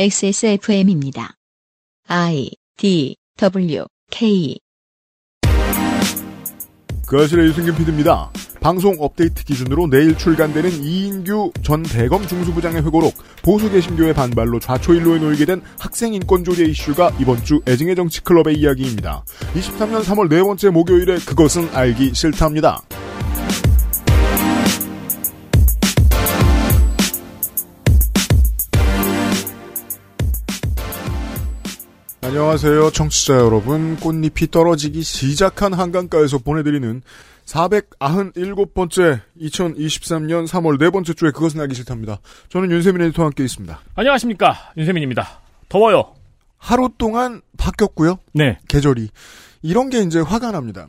XSFM입니다. I D W K 그 아실의 유승균 PD입니다. 방송 업데이트 기준으로 내일 출간되는 이인규 전 대검 중수부장의 회고록, 보수 개신교의 반발로 좌초일로에 놓이게 된 학생 인권 조례 이슈가 이번 주 애증의 정치 클럽의 이야기입니다. 23년 3월 네 번째 목요일에 그것은 알기 싫답니다. 안녕하세요, 청취자 여러분. 꽃잎이 떨어지기 시작한 한강가에서 보내드리는 497번째 2023년 3월 네 번째 주에 그것은 알기 싫답니다. 저는 윤세민 에디터와 함께 있습니다. 안녕하십니까 윤세민입니다. 더워요. 하루 동안 바뀌었고요. 네. 계절이. 이런 게 이제 화가 납니다.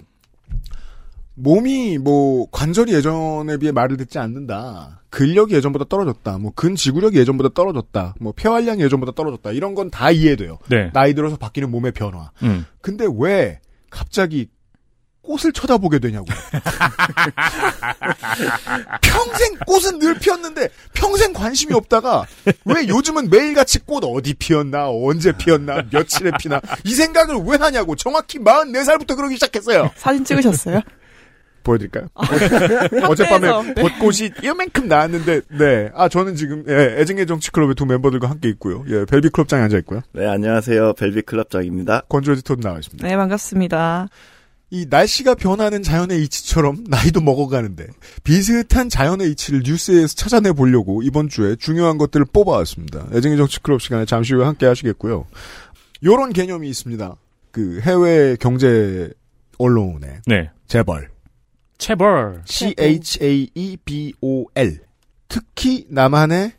몸이 뭐 관절이 예전에 비해 말을 듣지 않는다. 근력이 예전보다 떨어졌다. 뭐 근지구력이 예전보다 떨어졌다. 뭐 폐활량이 예전보다 떨어졌다. 이런 건 다 이해돼요. 네. 나이 들어서 바뀌는 몸의 변화. 음. 근데 왜 갑자기 꽃을 쳐다보게 되냐고. 평생 꽃은 늘 피었는데 평생 관심이 없다가 왜 요즘은 매일같이 꽃 어디 피었나 언제 피었나 며칠에 피나 이 생각을 왜 하냐고 정확히 44살부터 그러기 시작했어요. 사진 찍으셨어요? 보여드릴까요? 어젯밤에 학교에서. 벚꽃이 이만큼 나왔는데 네. 아 저는 지금 예, 애증의 정치클럽의 두 멤버들과 함께 있고요. 예, 벨비클럽장에 앉아 있고요. 네, 안녕하세요. 벨비 클럽장입니다. 건조 에디터도 나와 있습니다. 네, 반갑습니다. 이 날씨가 변하는 자연의 이치처럼 나이도 먹어가는데 비슷한 자연의 이치를 뉴스에서 찾아내 보려고 이번 주에 중요한 것들을 뽑아왔습니다. 애증의 정치클럽 시간에 잠시 후에 함께 하시겠고요. 요런 개념이 있습니다. 그 해외 경제 언론의 네. 재벌 체벌. C-H-A-E-B-O-L 특히 남한의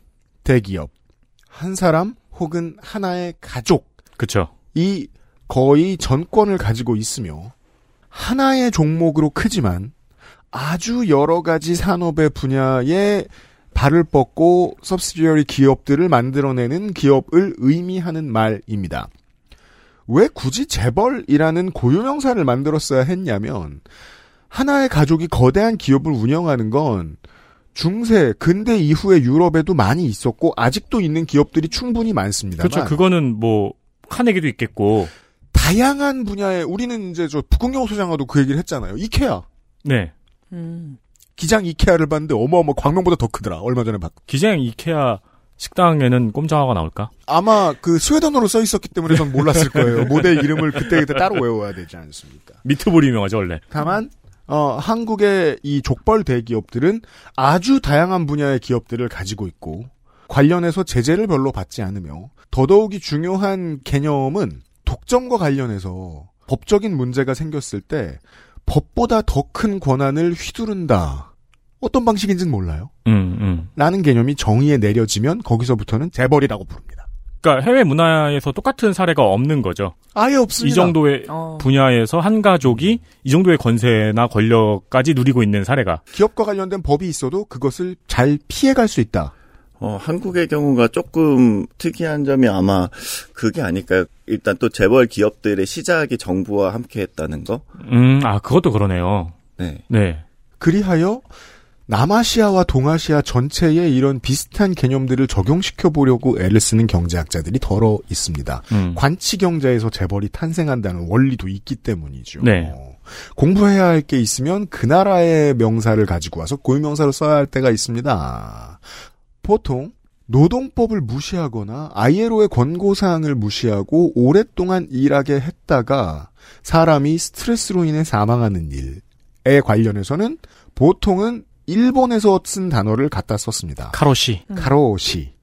대기업 한 사람 혹은 하나의 가족이 그쵸. 거의 전권을 가지고 있으며 하나의 종목으로 크지만 아주 여러 가지 산업의 분야에 발을 뻗고 서브시디어리 기업들을 만들어내는 기업을 의미하는 말입니다. 왜 굳이 재벌이라는 고유명사를 만들었어야 했냐면 하나의 가족이 거대한 기업을 운영하는 건 중세 근대 이후의 유럽에도 많이 있었고 아직도 있는 기업들이 충분히 많습니다만 그렇죠. 그거는 뭐 카네기도 있겠고. 다양한 분야에 우리는 이제 저 북극영 소장하도 그 얘기를 했잖아요. 이케아 네. 음. 기장 이케아를 봤는데 어마어마 광명보다 더 크더라. 얼마 전에 봤. 기장 이케아 식당에는 꼼장어가 나올까? 아마 그 스웨덴어로 써 있었기 때문에 전 몰랐을 거예요. 모델 이름을 그때 그때 따로 외워야 되지 않습니까? 미트볼이 유명하죠 원래. 다만 어, 한국의 이 족벌 대기업들은 아주 다양한 분야의 기업들을 가지고 있고 관련해서 제재를 별로 받지 않으며 더더욱이 중요한 개념은 독점과 관련해서 법적인 문제가 생겼을 때 법보다 더 큰 권한을 휘두른다. 어떤 방식인지는 몰라요. 음, 음. 라는 개념이 정의에 내려지면 거기서부터는 재벌이라고 부릅니다. 그러니까 해외 문화에서 똑같은 사례가 없는 거죠. 아예 이 없습니다. 정도의 어. 분야에서 한 가족이 이 정도의 권세나 권력까지 누리고 있는 사례가 기업과 관련된 법이 있어도 그것을 잘 피해갈 수 있다. 어, 한국의 경우가 조금 특이한 점이 아마 그게 아닐까요? 일단 또 재벌 기업들의 시작이 정부와 함께 했다는 거? 음, 아 그것도 그러네요. 네. 네. 그리하여 남아시아와 동아시아 전체에 이런 비슷한 개념들을 적용시켜 보려고 애를 쓰는 경제학자들이 덜어 있습니다. 음. 관치 경제에서 재벌이 탄생한다는 원리도 있기 때문이죠. 네. 공부해야 할 게 있으면 그 나라의 명사를 가지고 와서 고유명사로 써야 할 때가 있습니다. 보통 노동법을 무시하거나 ILO의 권고사항을 무시하고 오랫동안 일하게 했다가 사람이 스트레스로 인해 사망하는 일에 관련해서는 보통은 일본에서 쓴 단어를 갖다 썼습니다. 카로시. 가로시.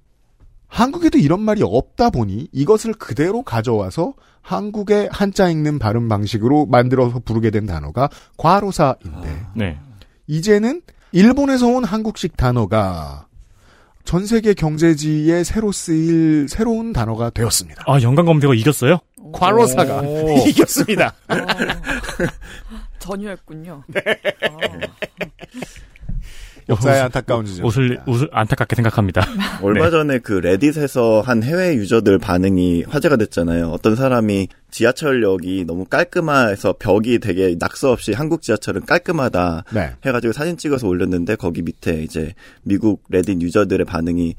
한국에도 이런 말이 없다 보니 이것을 그대로 가져와서 한국의 한자 읽는 발음 방식으로 만들어서 부르게 된 단어가 과로사인데 네. 이제는 일본에서 온 한국식 단어가 전 세계 경제지에 새로 쓰일 새로운 단어가 되었습니다. 아 연관 검색어 이겼어요? 과로사가 오. 이겼습니다. 어. 전혀였군요. 어. 역사의 안타까운 지점. 옷을 옷을 안타깝게 생각합니다. 얼마 네. 전에 그 레딧에서 한 해외 유저들 반응이 화제가 됐잖아요. 어떤 사람이 지하철역이 너무 깔끔해서 벽이 되게 낙서 없이 한국 지하철은 깔끔하다 네. 해가지고 사진 찍어서 올렸는데 거기 밑에 이제 미국 레딧 유저들의 반응이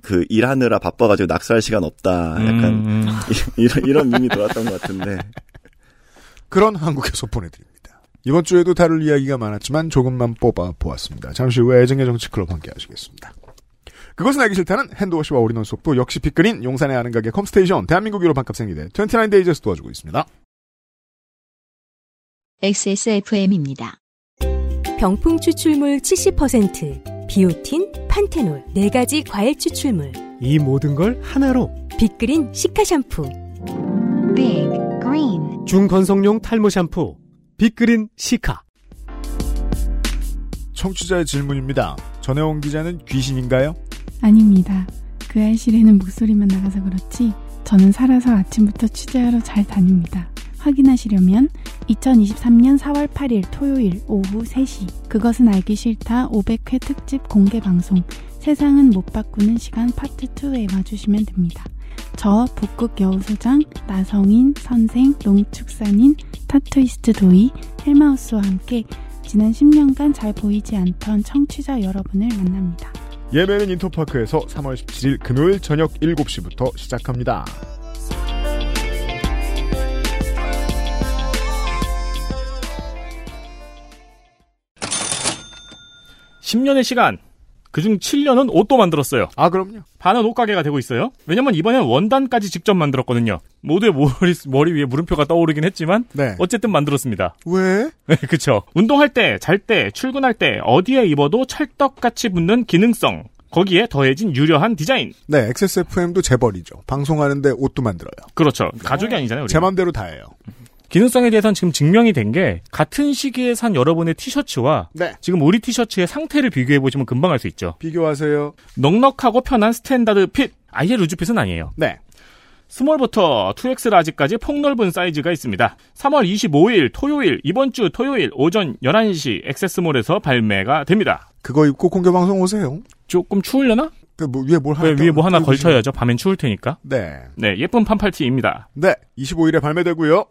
그 일하느라 바빠가지고 낙서할 시간 없다. 약간 음, 이런 이런 밈이 돌았던 것 같은데. 그런 한국에서 보내드립니다. 이번 주에도 다룰 이야기가 많았지만 조금만 뽑아 보았습니다. 잠시 후에 애정의 정치 클럽 함께 하시겠습니다. 그것은 알기 싫다는 hand wash와 all-in-one 수업도 역시 빅그린 용산의 아는 가게 컴스테이션 대한민국 유로 반값 생리대 29데이즈에서 도와주고 있습니다. XSFM입니다. 병풍 추출물 70%, 비오틴, 판테놀, 4가지 과일 추출물, 이 모든 걸 하나로 빅그린 시카 샴푸. Big Green 중건성용 탈모 샴푸 빅그린 시카 청취자의 질문입니다. 전혜원 기자는 귀신인가요? 아닙니다. 그 알실에는 목소리만 나가서 그렇지 저는 살아서 아침부터 취재하러 잘 다닙니다. 확인하시려면 2023년 4월 8일 토요일 오후 3시 그것은 알기 싫다 500회 특집 공개 방송 세상은 못 바꾸는 시간 파트 2에 와주시면 됩니다. 저 북극 여우소장, 나성인, 선생, 농축산인, 타투이스트 도이, 헬마우스와 함께 지난 10년간 잘 보이지 않던 청취자 여러분을 만납니다. 예매는 인터파크에서 3월 17일 금요일 저녁 7시부터 시작합니다. 10년의 시간. 그중 7년은 옷도 만들었어요. 아 그럼요. 반은 옷가게가 되고 있어요. 왜냐면 이번엔 원단까지 직접 만들었거든요. 모두의 머리, 머리 위에 물음표가 떠오르긴 했지만 네. 어쨌든 만들었습니다. 왜? 네, 그쵸. 운동할 때, 잘 때, 출근할 때 어디에 입어도 찰떡같이 붙는 기능성. 거기에 더해진 유려한 디자인. 네, XSFM도 재벌이죠. 방송하는데 옷도 만들어요. 그렇죠. 가족이 아니잖아요. 우리. 제 맘대로 다 해요. 기능성에 대해서는 지금 증명이 된 게 같은 시기에 산 여러분의 티셔츠와 네. 지금 우리 티셔츠의 상태를 비교해 보시면 금방 알 수 있죠. 비교하세요. 넉넉하고 편한 standard fit. 아예 loose fit은 아니에요. 네. 스몰부터 2X 라지까지 폭넓은 사이즈가 있습니다. 3월 25일 토요일 이번 주 토요일 오전 11시 XS몰에서 발매가 됩니다. 그거 입고 공개 방송 오세요. 조금 추우려나? 그 뭐 위에 뭘 하나 왜 위에 뭐 하나 걸쳐야죠. 밤엔 추울 테니까. 네. 네, 예쁜 판팔티입니다. 네. 25일에 발매되고요.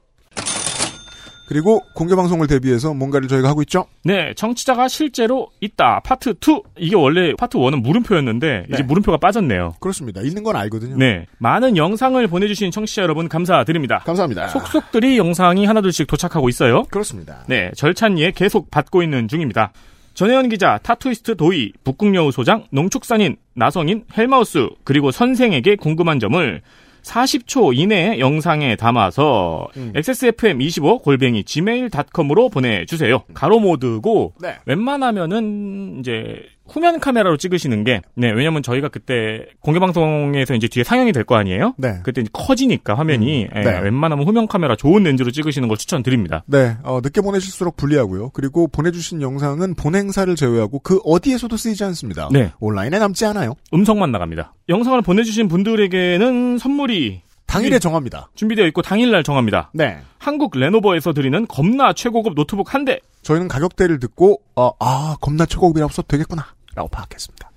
그리고 공개 방송을 대비해서 뭔가를 저희가 하고 있죠. 네, 청취자가 실제로 있다. 파트 2. 이게 원래 파트 1은 물음표였는데 이제 네. 물음표가 빠졌네요. 그렇습니다. 있는 건 알거든요. 네, 많은 영상을 보내 주신 청취자 여러분 감사드립니다. 감사합니다. 속속들이 영상이 하나둘씩 도착하고 있어요. 그렇습니다. 네, 절찬리에 계속 받고 있는 중입니다. 전혜연 기자, 타투이스트 도이, 북극여우 소장, 농축산인, 나성인, 헬마우스, 그리고 선생에게 궁금한 점을 40초 이내의 영상에 담아서 음. XSFM25 골뱅이 gmail.com으로 보내주세요. 가로 모드고 네. 웬만하면은 이제 후면 카메라로 찍으시는 게, 네, 왜냐면 저희가 그때 공개방송에서 이제 뒤에 상영이 될 거 아니에요? 네. 그때 커지니까 화면이, 음, 예, 네. 웬만하면 후면 카메라 좋은 렌즈로 찍으시는 걸 추천드립니다. 네, 어, 늦게 보내실수록 불리하고요. 그리고 보내주신 영상은 본행사를 제외하고 그 어디에서도 쓰이지 않습니다. 네. 온라인에 남지 않아요. 음성만 나갑니다. 영상을 보내주신 분들에게는 선물이 당일에 정합니다. 준비되어 있고 당일날 정합니다. 네. 한국 레노버에서 드리는 겁나 최고급 노트북 한 대. 저희는 가격대를 듣고, 어, 아, 겁나 최고급이라고 써도 되겠구나. 라고 파악했습니다.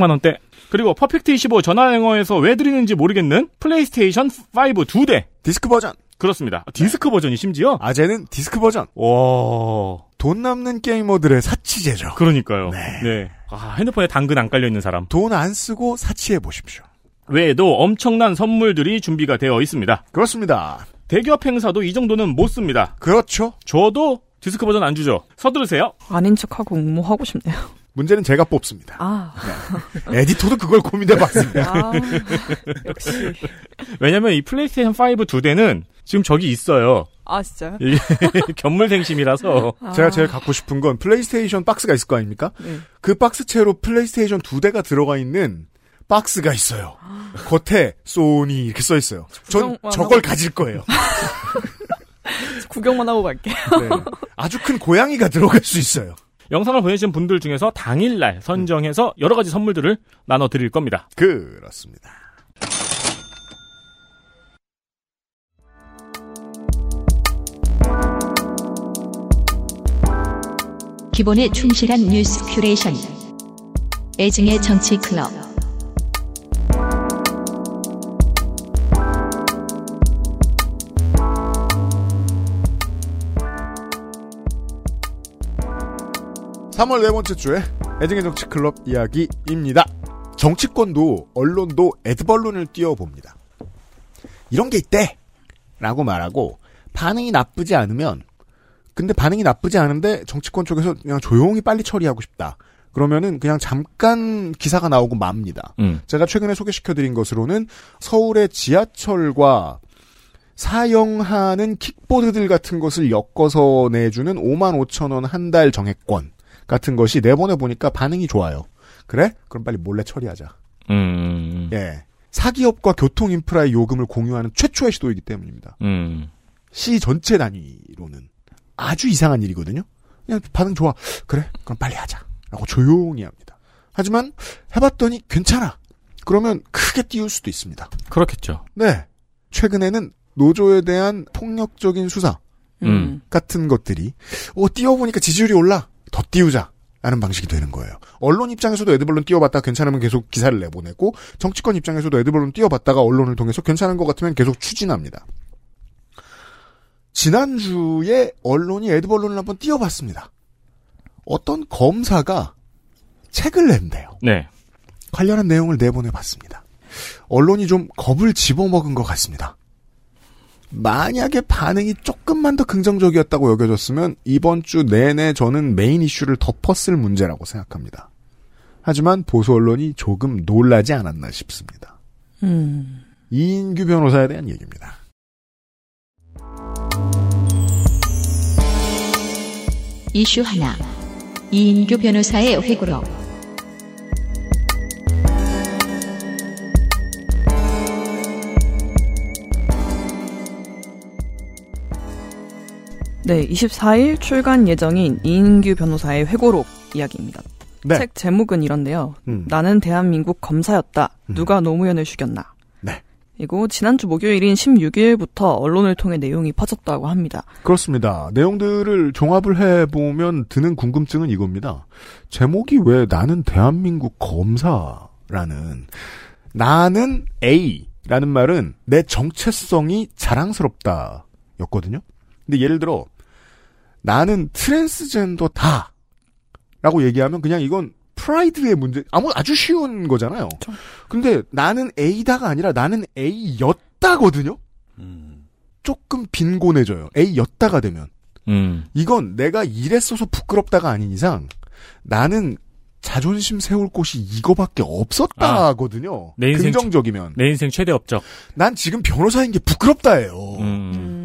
만 원대. 그리고 퍼펙트 25 전화영어에서 왜 드리는지 모르겠는 플레이스테이션 5 두 대. 디스크 버전. 그렇습니다. 디스크 버전이 심지어. 아재는 디스크 버전. 와. 돈 남는 게이머들의 사치제죠. 그러니까요. 네. 아, 핸드폰에 당근 안 깔려 있는 사람. 돈 안 쓰고 사치해 보십시오. 외에도 엄청난 선물들이 준비가 되어 있습니다. 그렇습니다. 대기업 행사도 이 정도는 못 씁니다. 그렇죠. 저도 디스크 버전 안 주죠. 서두르세요. 아닌 척하고 뭐 하고 싶네요. 문제는 제가 뽑습니다. 아, 에디터도 그걸 고민해봤습니다. 아 역시. 왜냐면 이 플레이스테이션 5 두 대는 지금 저기 있어요. 아 진짜요? 이게 견물생심이라서. 아, 제가 제일 갖고 싶은 건 플레이스테이션 박스가 있을 거 아닙니까? 네. 그 박스채로 플레이스테이션 두 대가 들어가 있는 박스가 있어요. 겉에 소니 이렇게 써 있어요. 전 저걸 하고. 가질 거예요. 구경만 하고 갈게요. 네. 아주 큰 고양이가 들어갈 수 있어요. 영상을 보내주신 분들 중에서 당일날 선정해서 여러 가지 선물들을 나눠드릴 겁니다. 그렇습니다. 기본에 충실한 뉴스 큐레이션. 애증의 정치 클럽. 삼월 네 번째 주에 애증의 정치 클럽 이야기입니다. 정치권도 언론도 에드벌룬을 띄워봅니다. 이런 게 있대! 라고 말하고 반응이 나쁘지 않으면 근데 반응이 나쁘지 않은데 정치권 쪽에서 그냥 조용히 빨리 처리하고 싶다. 그러면은 그냥 잠깐 기사가 나오고 맙니다. 음. 제가 최근에 소개시켜드린 것으로는 서울의 지하철과 사용하는 킥보드들 같은 것을 엮어서 내주는 5만 5천 원 한 달 정액권 같은 것이 내보내 보니까 반응이 좋아요. 그래? 그럼 빨리 몰래 처리하자. 음. 예. 사기업과 교통 인프라의 요금을 공유하는 최초의 시도이기 때문입니다. 음. 시 전체 단위로는 아주 이상한 일이거든요. 그냥 반응 좋아. 그래? 그럼 빨리 하자. 라고 조용히 합니다. 하지만 해봤더니 괜찮아. 그러면 크게 띄울 수도 있습니다. 그렇겠죠. 네. 최근에는 노조에 대한 폭력적인 수사 음. 같은 것들이 어 띄워보니까 지지율이 올라. 더 띄우자. 라는 방식이 되는 거예요. 언론 입장에서도 에드벌룬 띄워봤다 괜찮으면 계속 기사를 내보내고 정치권 입장에서도 에드벌룬 띄워봤다가 언론을 통해서 괜찮은 것 같으면 계속 추진합니다. 지난주에 언론이 에드벌룬을 한번 띄워봤습니다. 어떤 검사가 책을 낸대요. 네. 관련한 내용을 내보내봤습니다. 언론이 좀 겁을 집어먹은 것 같습니다. 만약에 반응이 조금만 더 긍정적이었다고 여겨졌으면 이번 주 내내 저는 메인 이슈를 덮었을 문제라고 생각합니다. 하지만 보수 언론이 조금 놀라지 않았나 싶습니다. 음. 이인규 변호사에 대한 얘기입니다. 이슈 하나. 이인규 변호사의 회고록. 네, 24일 출간 예정인 이인규 변호사의 회고록 이야기입니다. 네. 책 제목은 이런데요. 음. 나는 대한민국 검사였다. 음. 누가 노무현을 죽였나. 네. 이고 지난주 목요일인 16일부터 언론을 통해 내용이 퍼졌다고 합니다. 그렇습니다. 내용들을 종합을 해보면 드는 궁금증은 이겁니다. 제목이 왜 나는 대한민국 검사라는 나는 A라는 말은 내 정체성이 자랑스럽다 였거든요. 근데 예를 들어 나는 트랜스젠더 다 라고 얘기하면 그냥 이건 프라이드의 문제 아무 아주 쉬운 거잖아요. 근데 나는 A다가 아니라 나는 A였다거든요. 조금 빈곤해져요. A였다가 되면. 음. 이건 내가 이랬어서 부끄럽다가 아닌 이상 나는 자존심 세울 곳이 이거밖에 없었다거든요. 내 인생 긍정적이면. 내 인생 최대 업적. 난 지금 변호사인 게 부끄럽다예요. 음.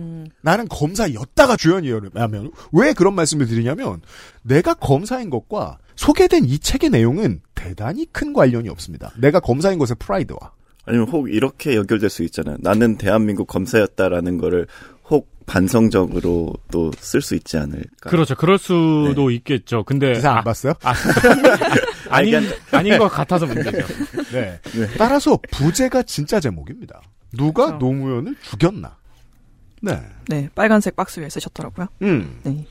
나는 검사였다가 주연이라면 왜 그런 말씀을 드리냐면 내가 검사인 것과 소개된 이 책의 내용은 대단히 큰 관련이 없습니다. 내가 검사인 것의 프라이드와. 아니면 혹 이렇게 연결될 수 있잖아요. 나는 대한민국 검사였다라는 거를 혹 반성적으로 또 쓸 수 있지 않을까. 그렇죠. 그럴 수도 있겠죠. 근데 기사 안 아, 봤어요? 아닌 아닌 것 같아서 문제죠. 네. 따라서 부제가 진짜 제목입니다. 누가 그렇죠. 노무현을 죽였나? 네. 네, 빨간색 박스 위에 쓰셨더라고요. 음. 네.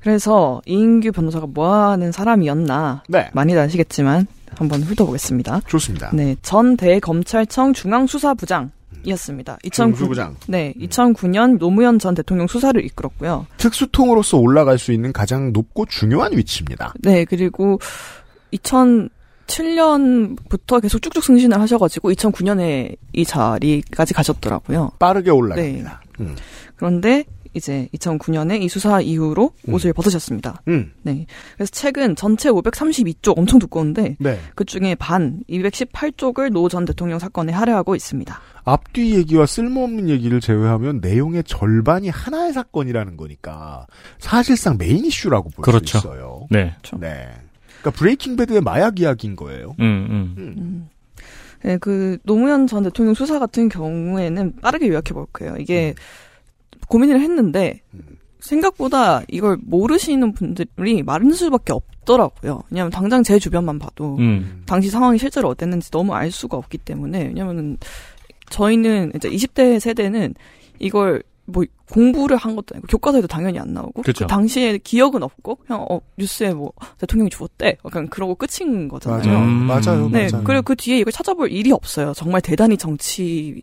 그래서 이인규 변호사가 뭐 하는 사람이었나 네. 많이들 아시겠지만 한번 훑어보겠습니다. 좋습니다. 네, 전 대검찰청 중앙수사부장 이었습니다. 2009, 중수부장. 네, 2009년 노무현 전 대통령 수사를 이끌었고요. 특수통으로서 올라갈 수 있는 가장 높고 중요한 위치입니다. 네, 그리고 2007년부터 계속 쭉쭉 승진을 하셔가지고 2009년에 이 자리까지 가셨더라고요. 빠르게 올라갑니다. 음. 그런데 이제 2009년에 이 수사 이후로 옷을 벗으셨습니다. 음. 네. 그래서 책은 전체 532쪽 엄청 두꺼운데 네. 그 중에 반 218쪽을 노 전 대통령 사건에 할애하고 있습니다. 앞뒤 얘기와 쓸모없는 얘기를 제외하면 내용의 절반이 하나의 사건이라는 거니까 사실상 메인 이슈라고 볼수 그렇죠. 있어요. 네. 네. 그러니까 브레이킹 배드의 마약 이야기인 거예요. 음, 음. 음. 네, 그 노무현 전 대통령 수사 같은 경우에는 빠르게 요약해 볼게요. 이게 고민을 했는데 생각보다 이걸 모르시는 분들이 많은 수밖에 없더라고요. 왜냐하면 당장 제 주변만 봐도 음. 당시 상황이 실제로 어땠는지 너무 알 수가 없기 때문에 왜냐면은 저희는 이제 20대 세대는 이걸 뭐 공부를 한 것도 아니고 교과서에도 당연히 안 나오고 그쵸. 그 당시에 기억은 없고 그냥 어 뉴스에 뭐 대통령이 죽었대 약간 그러고 끝인 거잖아요. 맞아요. 음. 맞아요. 네, 맞아요. 그리고 그 뒤에 이걸 찾아볼 일이 없어요. 정말 대단히 정치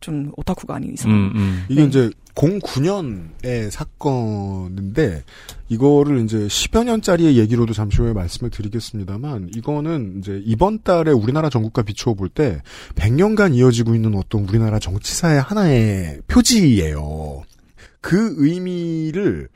좀 오타쿠가 아닌 이상. 음, 음. 이게 네. 이제 09년의 사건인데 이거를 이제 10여 년짜리의 얘기로도 잠시 후에 말씀을 드리겠습니다만 이거는 이제 이번 달에 우리나라 전국과 비추어 볼 때 100년간 이어지고 있는 어떤 우리나라 정치사의 하나의 표지예요. 그 의미를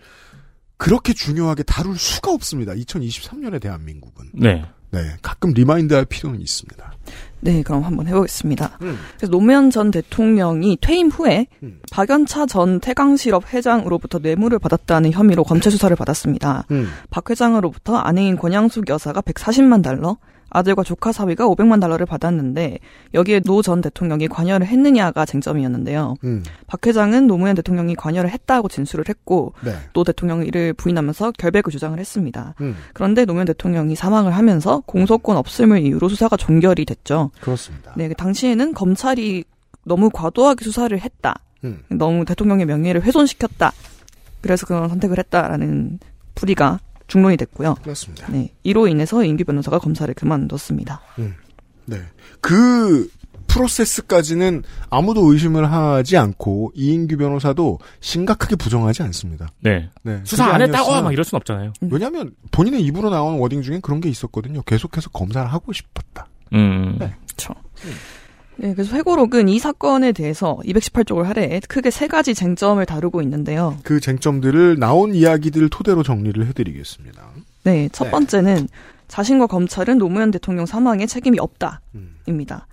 그렇게 중요하게 다룰 수가 없습니다. 2023년의 대한민국은. 네. 네, 가끔 remind할 필요는 있습니다. 네, 그럼 한번 해보겠습니다. 음. 그래서 노무현 전 대통령이 퇴임 후에 음. 박연차 전 태강실업 회장으로부터 뇌물을 받았다는 혐의로 검찰 수사를 받았습니다. 음. 박 회장으로부터 아내인 권양숙 여사가 140만 달러, 아들과 조카 사위가 500만 달러를 받았는데 여기에 노 전 대통령이 관여를 했느냐가 쟁점이었는데요. 음. 박 회장은 노무현 대통령이 관여를 했다고 진술을 했고 네. 노 대통령이 이를 부인하면서 결백을 주장을 했습니다. 음. 그런데 노무현 대통령이 사망을 하면서 공소권 없음을 이유로 수사가 종결이 됐죠. 그렇습니다. 네, 그 당시에는 검찰이 너무 과도하게 수사를 했다. 음. 너무 대통령의 명예를 훼손시켰다. 그래서 그런 선택을 했다라는 풀이가 중론이 됐고요. 그렇습니다. 네, 이로 인해서 임기 변호사가 검사를 그만뒀습니다. 네. 그 프로세스까지는 아무도 의심을 하지 않고 이인규 변호사도 심각하게 부정하지 않습니다. 네. 네. 수사 안 했다고 막 이럴 순 없잖아요. 왜냐하면 본인의 입으로 나온 워딩 중엔 그런 게 있었거든요. 계속해서 검사를 하고 싶었다. 음. 네. 그렇죠. 네, 그래서 회고록은 이 사건에 대해서 218쪽을 할애 크게 세 가지 쟁점을 다루고 있는데요. 그 쟁점들을 나온 이야기들을 토대로 정리를 해드리겠습니다. 네, 첫 네. 번째는 자신과 검찰은 노무현 대통령 사망에 책임이 없다. 음. 입니다.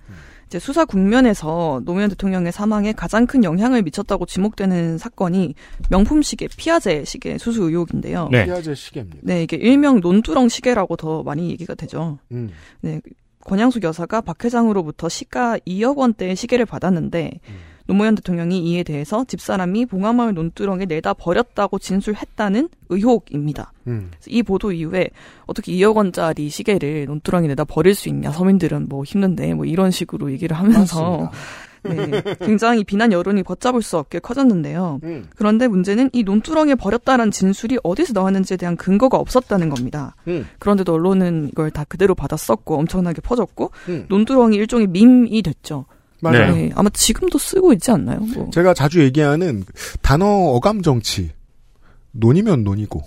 이제 수사 국면에서 노무현 대통령의 사망에 가장 큰 영향을 미쳤다고 지목되는 사건이 명품 시계 피아제 시계 수수 의혹인데요. 네. 피아제 시계입니다. 네, 이게 일명 논두렁 시계라고 더 많이 얘기가 되죠. 음. 네, 권양숙 여사가 박 회장으로부터 시가 2억 원대의 시계를 받았는데 음. 노무현 대통령이 이에 대해서 집사람이 봉화마을 논두렁에 내다 버렸다고 진술했다는 의혹입니다. 음. 이 보도 이후에 어떻게 2억 원짜리 시계를 논두렁에 내다 버릴 수 있냐 서민들은 뭐 힘든데 뭐 이런 식으로 얘기를 하면서 네, 굉장히 비난 여론이 걷잡을 수 없게 커졌는데요. 음. 그런데 문제는 이 논두렁에 버렸다는 진술이 어디서 나왔는지에 대한 근거가 없었다는 겁니다. 음. 그런데도 언론은 이걸 다 그대로 받았었고 엄청나게 퍼졌고 음. 논두렁이 일종의 밈이 됐죠. 맞아요. 네, 아마 지금도 쓰고 있지 않나요? 뭐. 제가 자주 얘기하는 단어 어감 정치. 논이면 논이고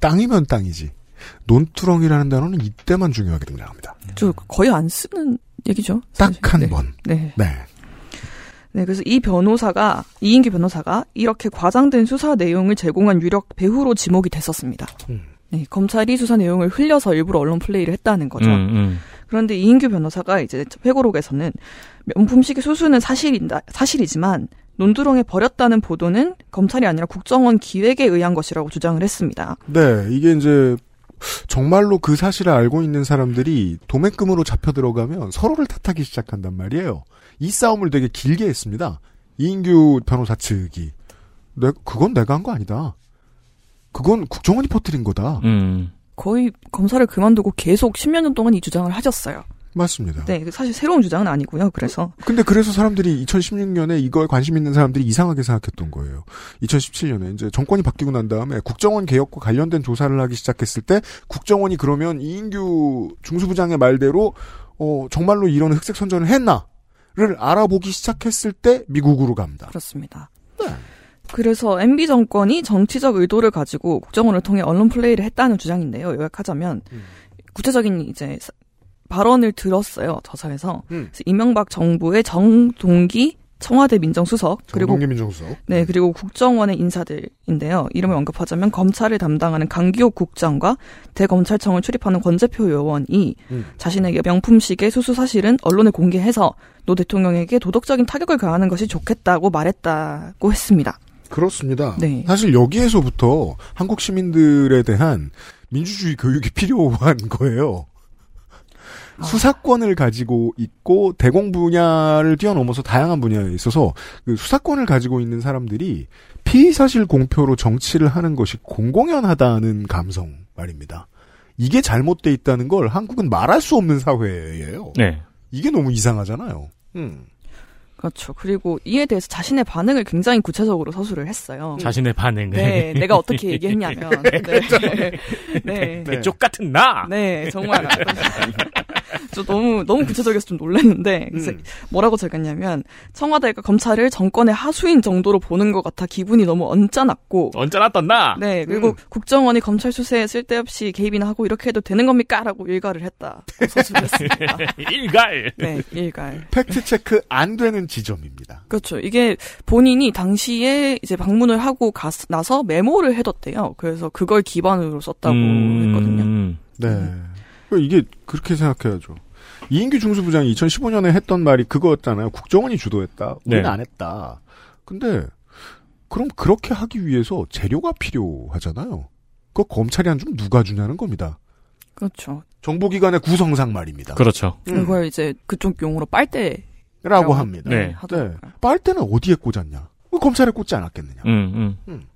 땅이면 땅이지. 논두렁이라는 단어는 이때만 중요하게 등장합니다. 저 거의 안 쓰는 얘기죠. 딱 사실. 한 네. 번. 네. 네. 네, 그래서 이 변호사가 이인규 변호사가 이렇게 과장된 수사 내용을 제공한 유력 배후로 지목이 됐었습니다. 음. 네, 검찰이 수사 내용을 흘려서 일부러 언론 플레이를 했다는 거죠. 음, 음. 그런데 이인규 변호사가 이제 회고록에서는 명품시계 수수는 사실인다, 사실이지만 논두렁에 버렸다는 보도는 검찰이 아니라 국정원 기획에 의한 것이라고 주장을 했습니다. 네, 이게 이제 정말로 그 사실을 알고 있는 사람들이 도매금으로 잡혀 들어가면 서로를 탓하기 시작한단 말이에요. 이 싸움을 되게 길게 했습니다. 이인규 변호사 측이. 내, 그건 내가 한 거 아니다. 그건 국정원이 퍼뜨린 거다. 음. 거의 검사를 그만두고 계속 10여 년 동안 이 주장을 하셨어요. 맞습니다. 네, 사실 새로운 주장은 아니고요. 그래서 근데 그래서 사람들이 2016년에 이거에 관심 있는 사람들이 이상하게 생각했던 거예요. 2017년에 이제 정권이 바뀌고 난 다음에 국정원 개혁과 관련된 조사를 하기 시작했을 때 국정원이 그러면 이인규 중수부장의 말대로 어 정말로 이런 흑색 선전을 했나 를 알아보기 시작했을 때 미국으로 갑니다. 그렇습니다. 그래서 MB 정권이 정치적 의도를 가지고 국정원을 통해 언론 플레이를 했다는 주장인데요. 요약하자면 음. 구체적인 이제 사- 발언을 들었어요. 저사에서 음. 이명박 정부의 정동기 청와대 민정수석 그리고 민정수석. 네 그리고 국정원의 인사들인데요. 이름을 언급하자면 검찰을 담당하는 강기호 국장과 대검찰청을 출입하는 권재표 요원이 음. 자신에게 명품 시계 수수 사실은 언론에 공개해서 노 대통령에게 도덕적인 타격을 가하는 것이 좋겠다고 말했다고 했습니다. 그렇습니다. 네. 사실 여기에서부터 한국 시민들에 대한 민주주의 교육이 필요한 거예요. 아. 수사권을 가지고 있고 대공 분야를 뛰어넘어서 다양한 분야에 있어서 그 수사권을 가지고 있는 사람들이 피의 사실 공표로 정치를 하는 것이 공공연하다는 감성 말입니다. 이게 잘못돼 있다는 걸 한국은 말할 수 없는 사회예요. 네. 이게 너무 이상하잖아요. 음. 그렇죠. 그리고 이에 대해서 자신의 반응을 굉장히 구체적으로 서술을 했어요. 자신의 반응을. 네, 내가 어떻게 얘기했냐면, 네, 네, 네, 네. 쪽 같은 나. 네, 정말. 저 너무 너무 구체적이어서 좀 놀랐는데 그래서 음. 뭐라고 적었냐면 청와대가 검찰을 정권의 하수인 정도로 보는 것 같아 기분이 너무 언짢았고 떴나? 네 그리고 음. 국정원이 검찰 수사에 쓸데없이 개입이나 하고 이렇게 해도 되는 겁니까?라고 일갈을 했다. 일갈. 네 일갈. 팩트 체크 안 되는 지점입니다. 그렇죠. 이게 본인이 당시에 이제 방문을 하고 갔, 나서 메모를 해뒀대요. 그래서 그걸 기반으로 썼다고 했거든요. 음. 네. 이게 그렇게 생각해야죠. 이인규 중수부장이 2015년에 했던 말이 그거였잖아요. 국정원이 주도했다. 우리는 네. 안 했다. 근데 그럼 그렇게 하기 위해서 재료가 필요하잖아요. 그 검찰이 안 주면 누가 주냐는 겁니다. 그렇죠. 정보기관의 구성상 말입니다. 그렇죠. 음. 그걸 이제 그쪽 용어로 빨대 라고 합니다. 네. 네. 하더라고요. 빨대는 어디에 꽂았냐? 왜 검찰에 꽂지 않았겠느냐? 음, 음.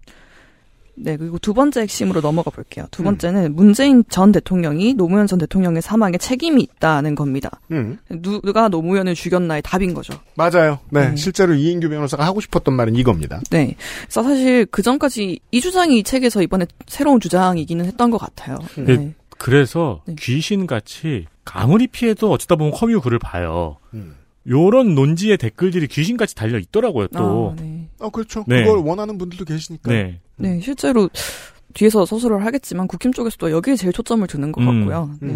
네, 그리고 두 번째 핵심으로 넘어가 볼게요. 음. 두 번째는 문재인 전 대통령이 노무현 전 대통령의 사망에 책임이 있다는 겁니다. 음. 누가 노무현을 죽였나의 답인 거죠. 맞아요. 네. 음. 실제로 이인규 변호사가 하고 싶었던 말은 이겁니다. 네. 그래서 사실 그 전까지 이 주장이 이 책에서 이번에 새로운 주장이기는 했던 것 같아요. 음. 네. 그래서 네. 귀신같이 아무리 피해도 어쩌다 보면 커뮤 글을 봐요. 음. 요런 논지의 댓글들이 귀신같이 달려 있더라고요, 또. 아, 네. 어, 그렇죠. 네. 그걸 원하는 분들도 계시니까. 네. 네, 실제로 뒤에서 서술을 하겠지만 국힘 쪽에서도 여기에 제일 초점을 두는 것 음, 같고요. 음, 네.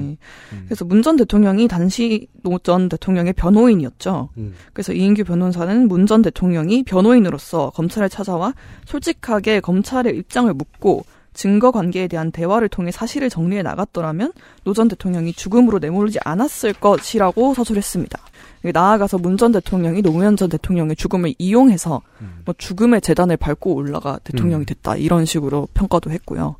음. 그래서 문 전 대통령이 당시 노 전 대통령의 변호인이었죠. 음. 그래서 이인규 변호사는 문 전 대통령이 변호인으로서 검찰에 찾아와 솔직하게 검찰의 입장을 묻고 증거 관계에 대한 대화를 통해 사실을 정리해 나갔더라면 노 전 대통령이 죽음으로 내몰리지 않았을 것이라고 서술했습니다. 나아가서 문 전 대통령이 노무현 전 대통령의 죽음을 이용해서 음. 뭐 죽음의 재단을 밟고 올라가 대통령이 음. 됐다 이런 식으로 평가도 했고요.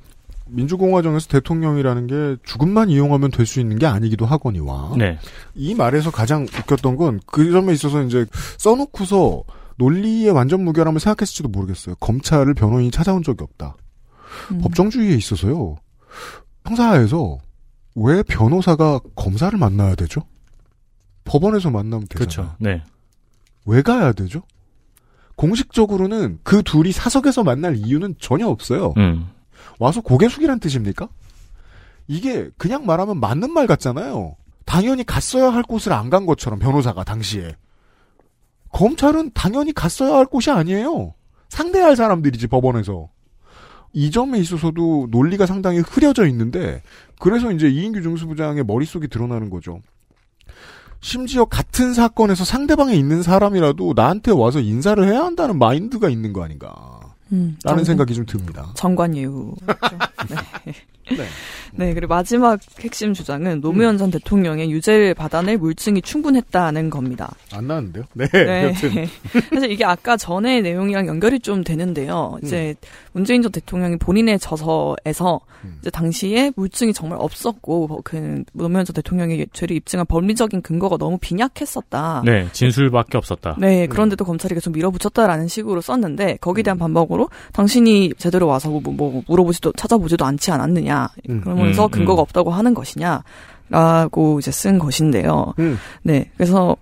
민주공화정에서 대통령이라는 게 죽음만 이용하면 될 수 있는 게 아니기도 하거니와 네. 이 말에서 가장 웃겼던 건 그 점에 있어서 이제 써놓고서 논리의 완전 무결함을 생각했을지도 모르겠어요. 검찰을 변호인이 찾아온 적이 없다. 음. 법정주의에 있어서요. 형사에서 왜 변호사가 검사를 만나야 되죠? 법원에서 만나면 되잖아요. 그렇죠. 네. 왜 가야 되죠? 공식적으로는 그 둘이 사석에서 만날 이유는 전혀 없어요. 음. 와서 고개 숙이란 뜻입니까? 이게 그냥 말하면 맞는 말 같잖아요. 당연히 갔어야 할 곳을 안 간 것처럼 변호사가 당시에. 검찰은 당연히 갔어야 할 곳이 아니에요. 상대할 사람들이지 법원에서. 이 점에 있어서도 논리가 상당히 흐려져 있는데 그래서 이제 이인규 중수부장의 머릿속이 드러나는 거죠. 심지어 같은 사건에서 상대방에 있는 사람이라도 나한테 와서 인사를 해야 한다는 마인드가 있는 거 아닌가. 음, 라는 정- 생각이 좀 듭니다. 정관예우. 네. 네. 네, 그리고 마지막 핵심 주장은 노무현 전 대통령의 유죄를 받아낼 물증이 충분했다는 겁니다. 안 나는데요? 네. 네. 여튼. 사실 이게 아까 전의 내용이랑 연결이 좀 되는데요. 이제 문재인 전 대통령이 본인의 저서에서 음. 이제 당시에 물증이 정말 없었고 그 노무현 전 대통령의 죄를 입증한 법리적인 근거가 너무 빈약했었다. 네. 진술밖에 없었다. 네, 그런데도 검찰이 계속 밀어붙였다라는 식으로 썼는데 거기에 대한 반박으로 당신이 제대로 와서 뭐, 뭐 물어보지도 찾아보지도 않지 않았느냐 음, 그러면서 음, 근거가 음. 없다고 하는 것이냐라고 이제 쓴 것인데요. 음. 네, 그래서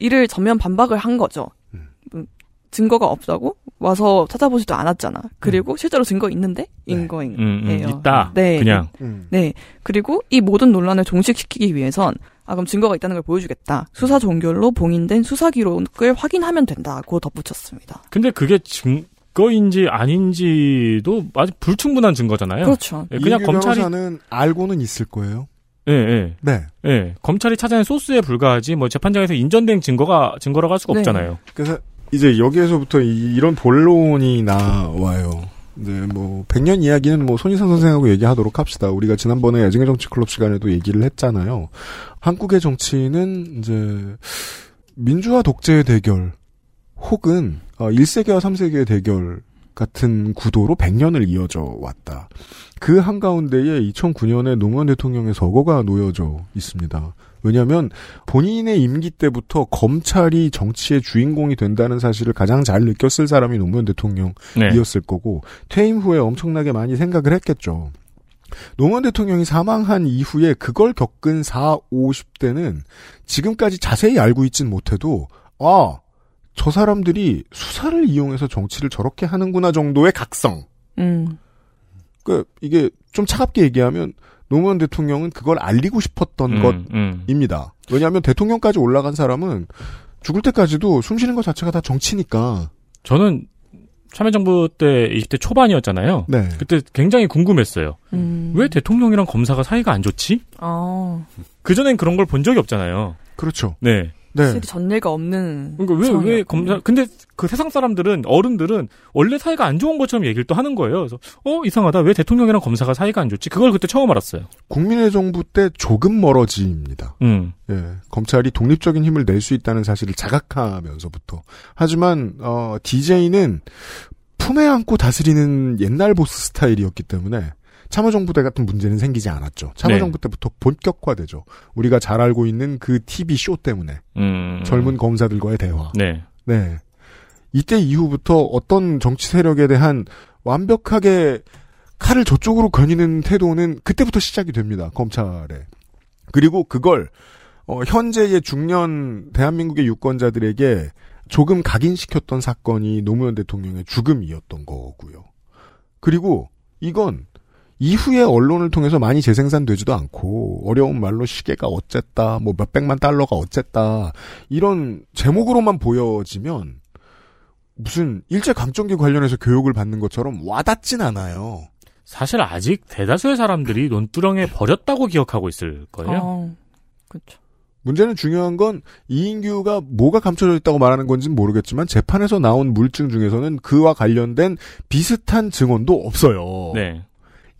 이를 전면 반박을 한 거죠. 음. 음, 증거가 없다고 와서 찾아보지도 않았잖아. 그리고 실제로 증거 있는데 네. 인거인. 음, 음, 예요. 있다. 네. 그냥. 음. 네. 그리고 이 모든 논란을 종식시키기 위해선 아 그럼 증거가 있다는 걸 보여주겠다. 수사 종결로 봉인된 수사 기록을 확인하면 된다고 덧붙였습니다. 근데 그게 증 거인지 아닌지도 아직 불충분한 증거잖아요. 그렇죠. 예, 그냥 검찰이 변호사는 알고는 있을 거예요. 예, 예. 네. 예. 검찰이 찾아낸 소스에 불과하지 뭐 재판장에서 인정된 증거가 증거라고 할 수가 네. 없잖아요. 그래서 이제 여기에서부터 이, 런 본론이 나와요. 네, 뭐 100년 이야기는 뭐 손희상 선생하고 얘기하도록 합시다. 우리가 지난번에 야증의 정치 클럽 시간에도 얘기를 했잖아요. 한국의 정치는 이제 민주화 독재의 대결 혹은 어, 1세계와 3세계의 대결 같은 구도로 100년을 이어져 왔다. 그 한가운데에 2009년에 노무현 대통령의 서거가 놓여져 있습니다. 왜냐하면 본인의 임기 때부터 검찰이 정치의 주인공이 된다는 사실을 가장 잘 느꼈을 사람이 노무현 대통령이었을 네. 거고 퇴임 후에 엄청나게 많이 생각을 했겠죠. 노무현 대통령이 사망한 이후에 그걸 겪은 4, 50대는 지금까지 자세히 알고 있진 못해도 아, 저 사람들이 수사를 이용해서 정치를 저렇게 하는구나 정도의 각성. 음. 그 이게 좀 차갑게 얘기하면 노무현 대통령은 그걸 알리고 싶었던 음, 음. 것입니다. 왜냐하면 대통령까지 올라간 사람은 죽을 때까지도 숨 쉬는 것 자체가 다 정치니까. 저는 참여정부 때 20대 초반이었잖아요. 네. 그때 굉장히 궁금했어요. 음. 왜 대통령이랑 검사가 사이가 안 좋지? 아, 그전엔 그런 걸 본 적이 없잖아요. 그렇죠. 네. 네. 확실히 전례가 없는. 그러니까 왜, 왜. 검사, 근데 그 세상 사람들은, 어른들은 원래 사이가 안 좋은 것처럼 얘기를 또 하는 거예요. 그래서, 어, 이상하다. 왜 대통령이랑 검사가 사이가 안 좋지? 그걸 그때 처음 알았어요. 국민의 정부 때 조금 멀어집니다. 음. 예, 검찰이 독립적인 힘을 낼 수 있다는 사실을 자각하면서부터. 하지만 어, DJ는 품에 안고 다스리는 옛날 보스 스타일이었기 때문에 참여정부 때 같은 문제는 생기지 않았죠. 참여정부 때부터 본격화되죠. 우리가 잘 알고 있는 그 TV 쇼 때문에 음. 젊은 검사들과의 대화. 네. 네. 이때 이후부터 어떤 정치 세력에 대한 완벽하게 칼을 저쪽으로 거니는 태도는 그때부터 시작이 됩니다. 검찰에. 그리고 그걸 어, 현재의 중년 대한민국의 유권자들에게 조금 각인시켰던 사건이 노무현 대통령의 죽음이었던 거고요. 그리고 이건 이후에 언론을 통해서 많이 재생산되지도 않고 어려운 말로 시계가 어쨌다, 뭐 몇백만 달러가 어쨌다 이런 제목으로만 보여지면 무슨 일제 강점기 관련해서 교육을 받는 것처럼 와닿진 않아요. 사실 아직 대다수의 사람들이 논두렁에 버렸다고 기억하고 있을 거예요. 어, 그렇죠. 문제는 중요한 건 이인규가 뭐가 감춰져 있다고 말하는 건지는 모르겠지만 재판에서 나온 물증 중에서는 그와 관련된 비슷한 증언도 없어요. 네.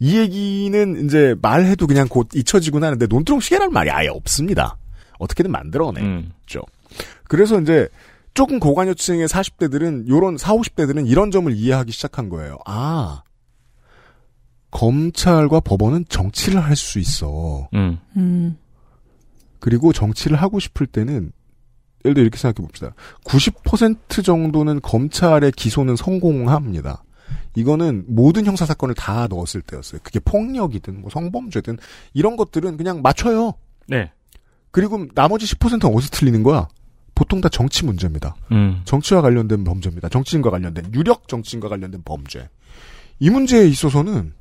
이 얘기는 이제 말해도 그냥 곧 잊혀지곤 하는데 논두렁 시계란 말이 아예 없습니다. 어떻게든 만들어내. 음. 그래서 이제 조금 고관여층의 40대들은 요런 4, 50대들은 이런 점을 이해하기 시작한 거예요. 아. 검찰과 법원은 정치를 할 수 있어. 음. 음, 그리고 정치를 하고 싶을 때는 예를 들어 이렇게 생각해 봅시다. 90% 정도는 검찰의 기소는 성공합니다. 이거는 모든 형사 사건을 다 넣었을 때였어요. 그게 폭력이든 뭐 성범죄든 이런 것들은 그냥 맞춰요. 네. 그리고 나머지 10%는 어디서 틀리는 거야? 보통 다 정치 문제입니다. 음. 정치와 관련된 범죄입니다. 정치인과 관련된 유력 정치인과 관련된 범죄. 이 문제에 있어서는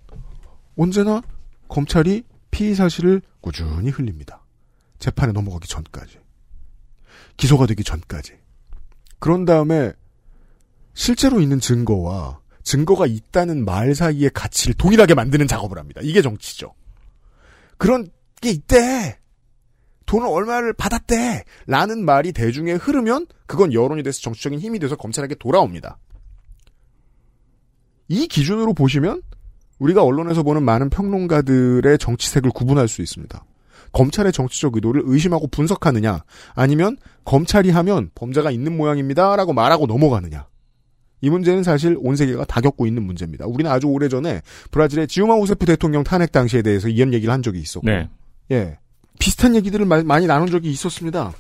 언제나 검찰이 피의 사실을 꾸준히 흘립니다. 재판에 넘어가기 전까지. 기소가 되기 전까지. 그런 다음에 실제로 있는 증거와 증거가 있다는 말 사이의 가치를 동일하게 만드는 작업을 합니다. 이게 정치죠. 그런 게 있대. 돈을 얼마를 받았대. 라는 말이 대중에 흐르면 그건 여론이 돼서 정치적인 힘이 돼서 검찰에게 돌아옵니다. 이 기준으로 보시면 우리가 언론에서 보는 많은 평론가들의 정치색을 구분할 수 있습니다. 검찰의 정치적 의도를 의심하고 분석하느냐, 아니면 검찰이 하면 범죄가 있는 모양입니다라고 말하고 넘어가느냐. 이 문제는 사실 온 세계가 다 겪고 있는 문제입니다. 우리는 아주 오래전에 브라질의 지우마 우세프 대통령 탄핵 당시에 대해서 이런 얘기를 한 적이 있었고, 네. 예. 비슷한 얘기들을 마- 많이 나눈 적이 있었습니다.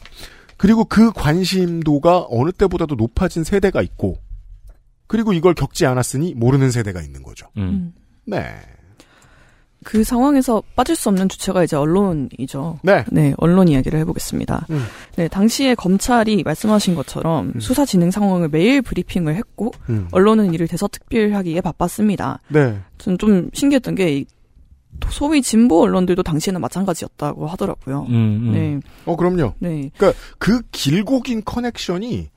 그리고 그 관심도가 어느 때보다도 높아진 세대가 있고, 그리고 이걸 겪지 않았으니 모르는 세대가 있는 거죠. 음. 네. 그 상황에서 빠질 수 없는 주체가 이제 언론이죠. 네. 네, 언론 이야기를 해보겠습니다. 음. 네, 당시에 검찰이 말씀하신 것처럼 음. 수사 진행 상황을 매일 브리핑을 했고, 음. 언론은 이를 대서특필하기에 바빴습니다. 네. 저는 좀 신기했던 게, 이 소위 진보 언론들도 당시에는 마찬가지였다고 하더라고요. 음, 음. 네, 어, 그럼요. 네. 그 길고 긴 커넥션이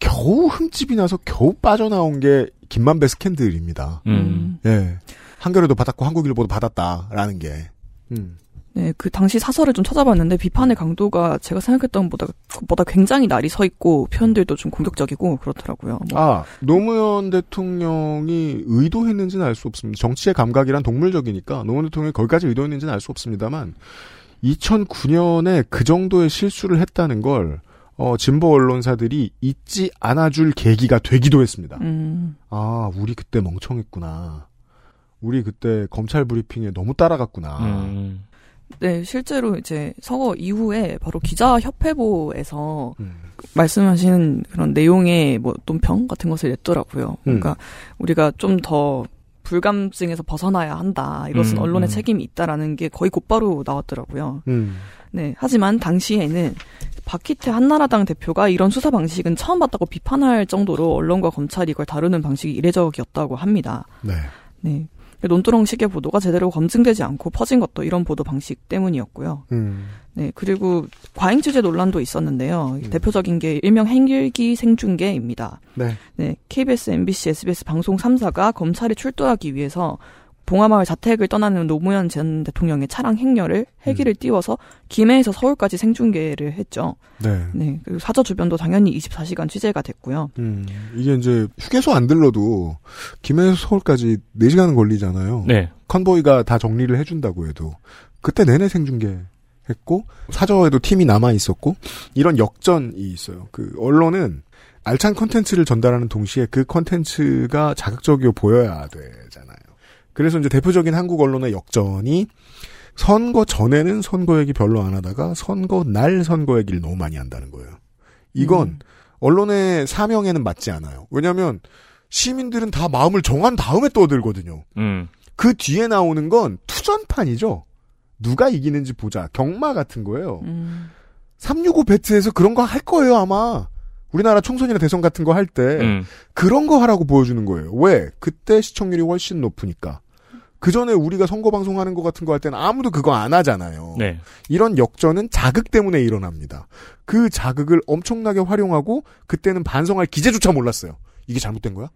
겨우 흠집이 나서 겨우 빠져나온 게 김만배 스캔들입니다. 음. 예. 한겨레도 받았고 한국일보도 받았다라는 게. 음. 네, 그 당시 사설을 좀 찾아봤는데 비판의 강도가 제가 생각했던 것보다, 보다 굉장히 날이 서 있고 표현들도 좀 공격적이고 그렇더라고요. 뭐. 아, 노무현 대통령이 의도했는지는 알 수 없습니다. 정치의 감각이란 동물적이니까 노무현 대통령이 거기까지 의도했는지는 알 수 없습니다만 2009년에 그 정도의 실수를 했다는 걸 어, 진보 언론사들이 잊지 않아줄 계기가 되기도 했습니다. 음, 아, 우리 그때 멍청했구나. 우리 그때 검찰 브리핑에 너무 따라갔구나. 음. 네, 실제로 이제 서거 이후에 바로 기자협회보에서 음. 말씀하신 그런 내용의 뭐 논평 같은 것을 냈더라고요. 음. 그러니까 우리가 좀 더 불감증에서 벗어나야 한다. 이것은 음, 언론의 음. 책임이 있다라는 게 거의 곧바로 나왔더라고요. 음. 네. 하지만 당시에는 박희태 한나라당 대표가 이런 수사 방식은 처음 봤다고 비판할 정도로 언론과 검찰이 이걸 다루는 방식이 이례적이었다고 합니다. 네. 네. 논두렁식의 보도가 제대로 검증되지 않고 퍼진 것도 이런 보도 방식 때문이었고요. 음. 네, 그리고 과잉 취재 논란도 있었는데요. 음. 대표적인 게 일명 행길기 생중계입니다. 네. 네, KBS, MBC, SBS 방송 3사가 검찰이 출두하기 위해서 봉화마을 자택을 떠나는 노무현 전 대통령의 차량 행렬을 헬기를 음. 띄워서 김해에서 서울까지 생중계를 했죠. 네. 네, 그리고 사저 주변도 당연히 24시간 취재가 됐고요. 음, 이게 이제 휴게소 안 들러도 김해에서 서울까지 4시간 걸리잖아요. 네. convoy가 다 정리를 해준다고 해도 그때 내내 생중계 했고 사저에도 팀이 남아 있었고 이런 역전이 있어요. 그 언론은 알찬 컨텐츠를 전달하는 동시에 그 컨텐츠가 자극적이어 보여야 되잖아요. 그래서 이제 대표적인 한국 언론의 역전이 선거 전에는 선거 얘기 별로 안 하다가 선거 날 선거 얘기를 너무 많이 한다는 거예요. 이건 음. 언론의 사명에는 맞지 않아요. 왜냐하면 시민들은 다 마음을 정한 다음에 떠들거든요. 음. 그 뒤에 나오는 건 투전판이죠. 누가 이기는지 보자. 경마 같은 거예요. 음, 365 배트에서 그런 거 할 거예요, 아마. 우리나라 총선이나 대선 같은 거 할때 음. 그런 거 하라고 보여주는 거예요. 왜? 그때 시청률이 훨씬 높으니까. 그 전에 우리가 선거 방송하는 거 같은 거 할 때는 아무도 그거 안 하잖아요. 네. 이런 역전은 자극 때문에 일어납니다. 그 자극을 엄청나게 활용하고 그때는 반성할 기재조차 몰랐어요. 이게 잘못된 거야?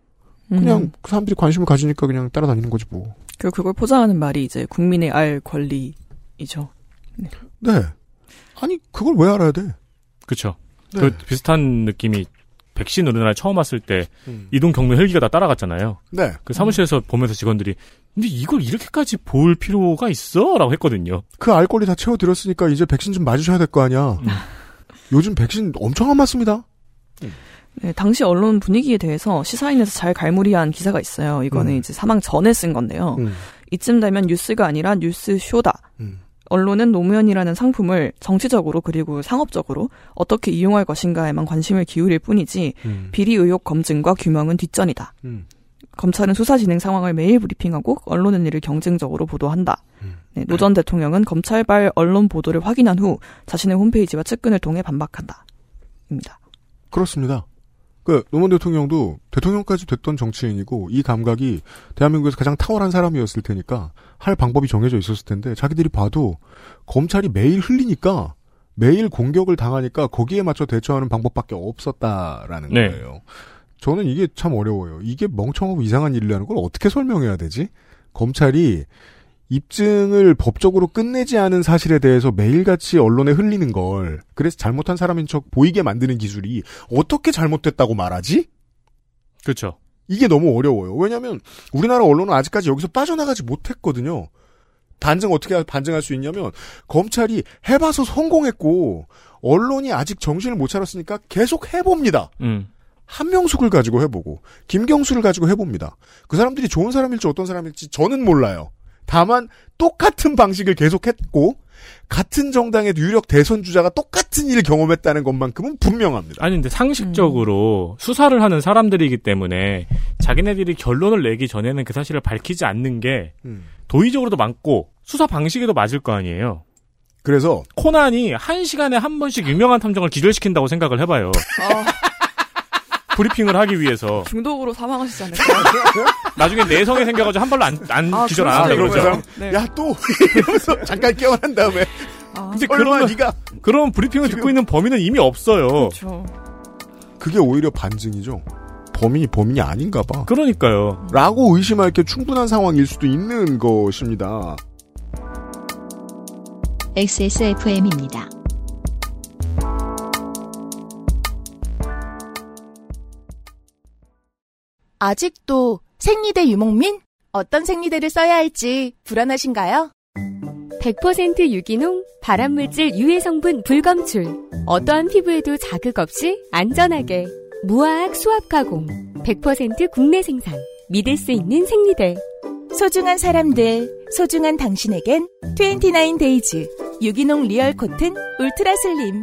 그냥 음. 그 사람들이 관심을 가지니까 그냥 따라다니는 거지 뭐. 그리고 그걸 포장하는 말이 이제 국민의 알 권리이죠. 네. 아니 그걸 왜 알아야 돼? 그쵸. 네. 그 비슷한 느낌이 백신 우리나라에 처음 왔을 때 음. 이동 경로 헬기가 다 따라갔잖아요. 네. 그 사무실에서 보면서 직원들이 근데 이걸 이렇게까지 볼 필요가 있어?라고 했거든요. 그 알 권리 다 채워 드렸으니까 이제 백신 좀 맞으셔야 될 거 아니야. 음. 요즘 백신 엄청 안 맞습니다. 네, 당시 언론 분위기에 대해서 시사인에서 잘 갈무리한 기사가 있어요. 이거는 음. 이제 사망 전에 쓴 건데요. 음. 이쯤 되면 뉴스가 아니라 뉴스 쇼다. 음. 언론은 노무현이라는 상품을 정치적으로 그리고 상업적으로 어떻게 이용할 것인가에만 관심을 기울일 뿐이지 음. 비리 의혹 검증과 규명은 뒷전이다. 음. 검찰은 수사 진행 상황을 매일 브리핑하고 언론은 이를 경쟁적으로 보도한다. 음. 네, 노전 대통령은 검찰발 언론 보도를 확인한 후 자신의 홈페이지와 측근을 통해 반박한다. 입니다. 그렇습니다. 그 노무현 대통령도 대통령까지 됐던 정치인이고 이 감각이 대한민국에서 가장 탁월한 사람이었을 테니까 할 방법이 정해져 있었을 텐데 자기들이 봐도 검찰이 매일 흘리니까 매일 공격을 당하니까 거기에 맞춰 대처하는 방법밖에 없었다라는 네. 거예요. 저는 이게 참 어려워요. 이게 멍청하고 이상한 일이라는 걸 어떻게 설명해야 되지? 검찰이 입증을 법적으로 끝내지 않은 사실에 대해서 매일같이 언론에 흘리는 걸 그래서 잘못한 사람인 척 보이게 만드는 기술이 어떻게 잘못됐다고 말하지? 그렇죠. 이게 너무 어려워요. 왜냐하면 우리나라 언론은 아직까지 여기서 빠져나가지 못했거든요. 단정 어떻게 반증할 수 있냐면 검찰이 해봐서 성공했고 언론이 아직 정신을 못 차렸으니까 계속 해봅니다. 음. 한명숙을 가지고 해보고 김경수를 가지고 해봅니다. 그 사람들이 좋은 사람일지 어떤 사람일지 저는 몰라요. 다만 똑같은 방식을 계속했고 같은 정당의 유력 대선 주자가 똑같은 일을 경험했다는 것만큼은 분명합니다. 아니 근데 상식적으로 수사를 하는 사람들이기 때문에 자기네들이 결론을 내기 전에는 그 사실을 밝히지 않는 게 음. 도의적으로도 맞고 수사 방식에도 맞을 거 아니에요. 그래서 코난이 한 시간에 한 번씩 유명한 탐정을 기절시킨다고 생각을 해봐요. 브리핑을 하기 위해서 중독으로 사망하시지 않을까? 나중에 내성이 생겨가지고 한 발로 안, 안 아, 기절 안 한다. 그러죠. 네. 야또 이러면서 잠깐 깨어난 다음에 아, 근데 얼마 그러면 네가 그런 브리핑을 듣고 있는 범인은 이미 없어요. 그렇죠. 그게 오히려 반증이죠. 범인이 범인이 아닌가 봐. 그러니까요. 라고 의심할 게 충분한 상황일 수도 있는 것입니다. XSFM입니다. 아직도 생리대 유목민? 어떤 생리대를 써야 할지 불안하신가요? 100% 유기농, 발암물질 유해 성분 불검출. 어떠한 피부에도 자극 없이 안전하게. 무화학 수압 가공. 100% 국내 생산. 믿을 수 있는 생리대. 소중한 사람들, 소중한 당신에겐 29 Days 유기농 real cotton ultra slim.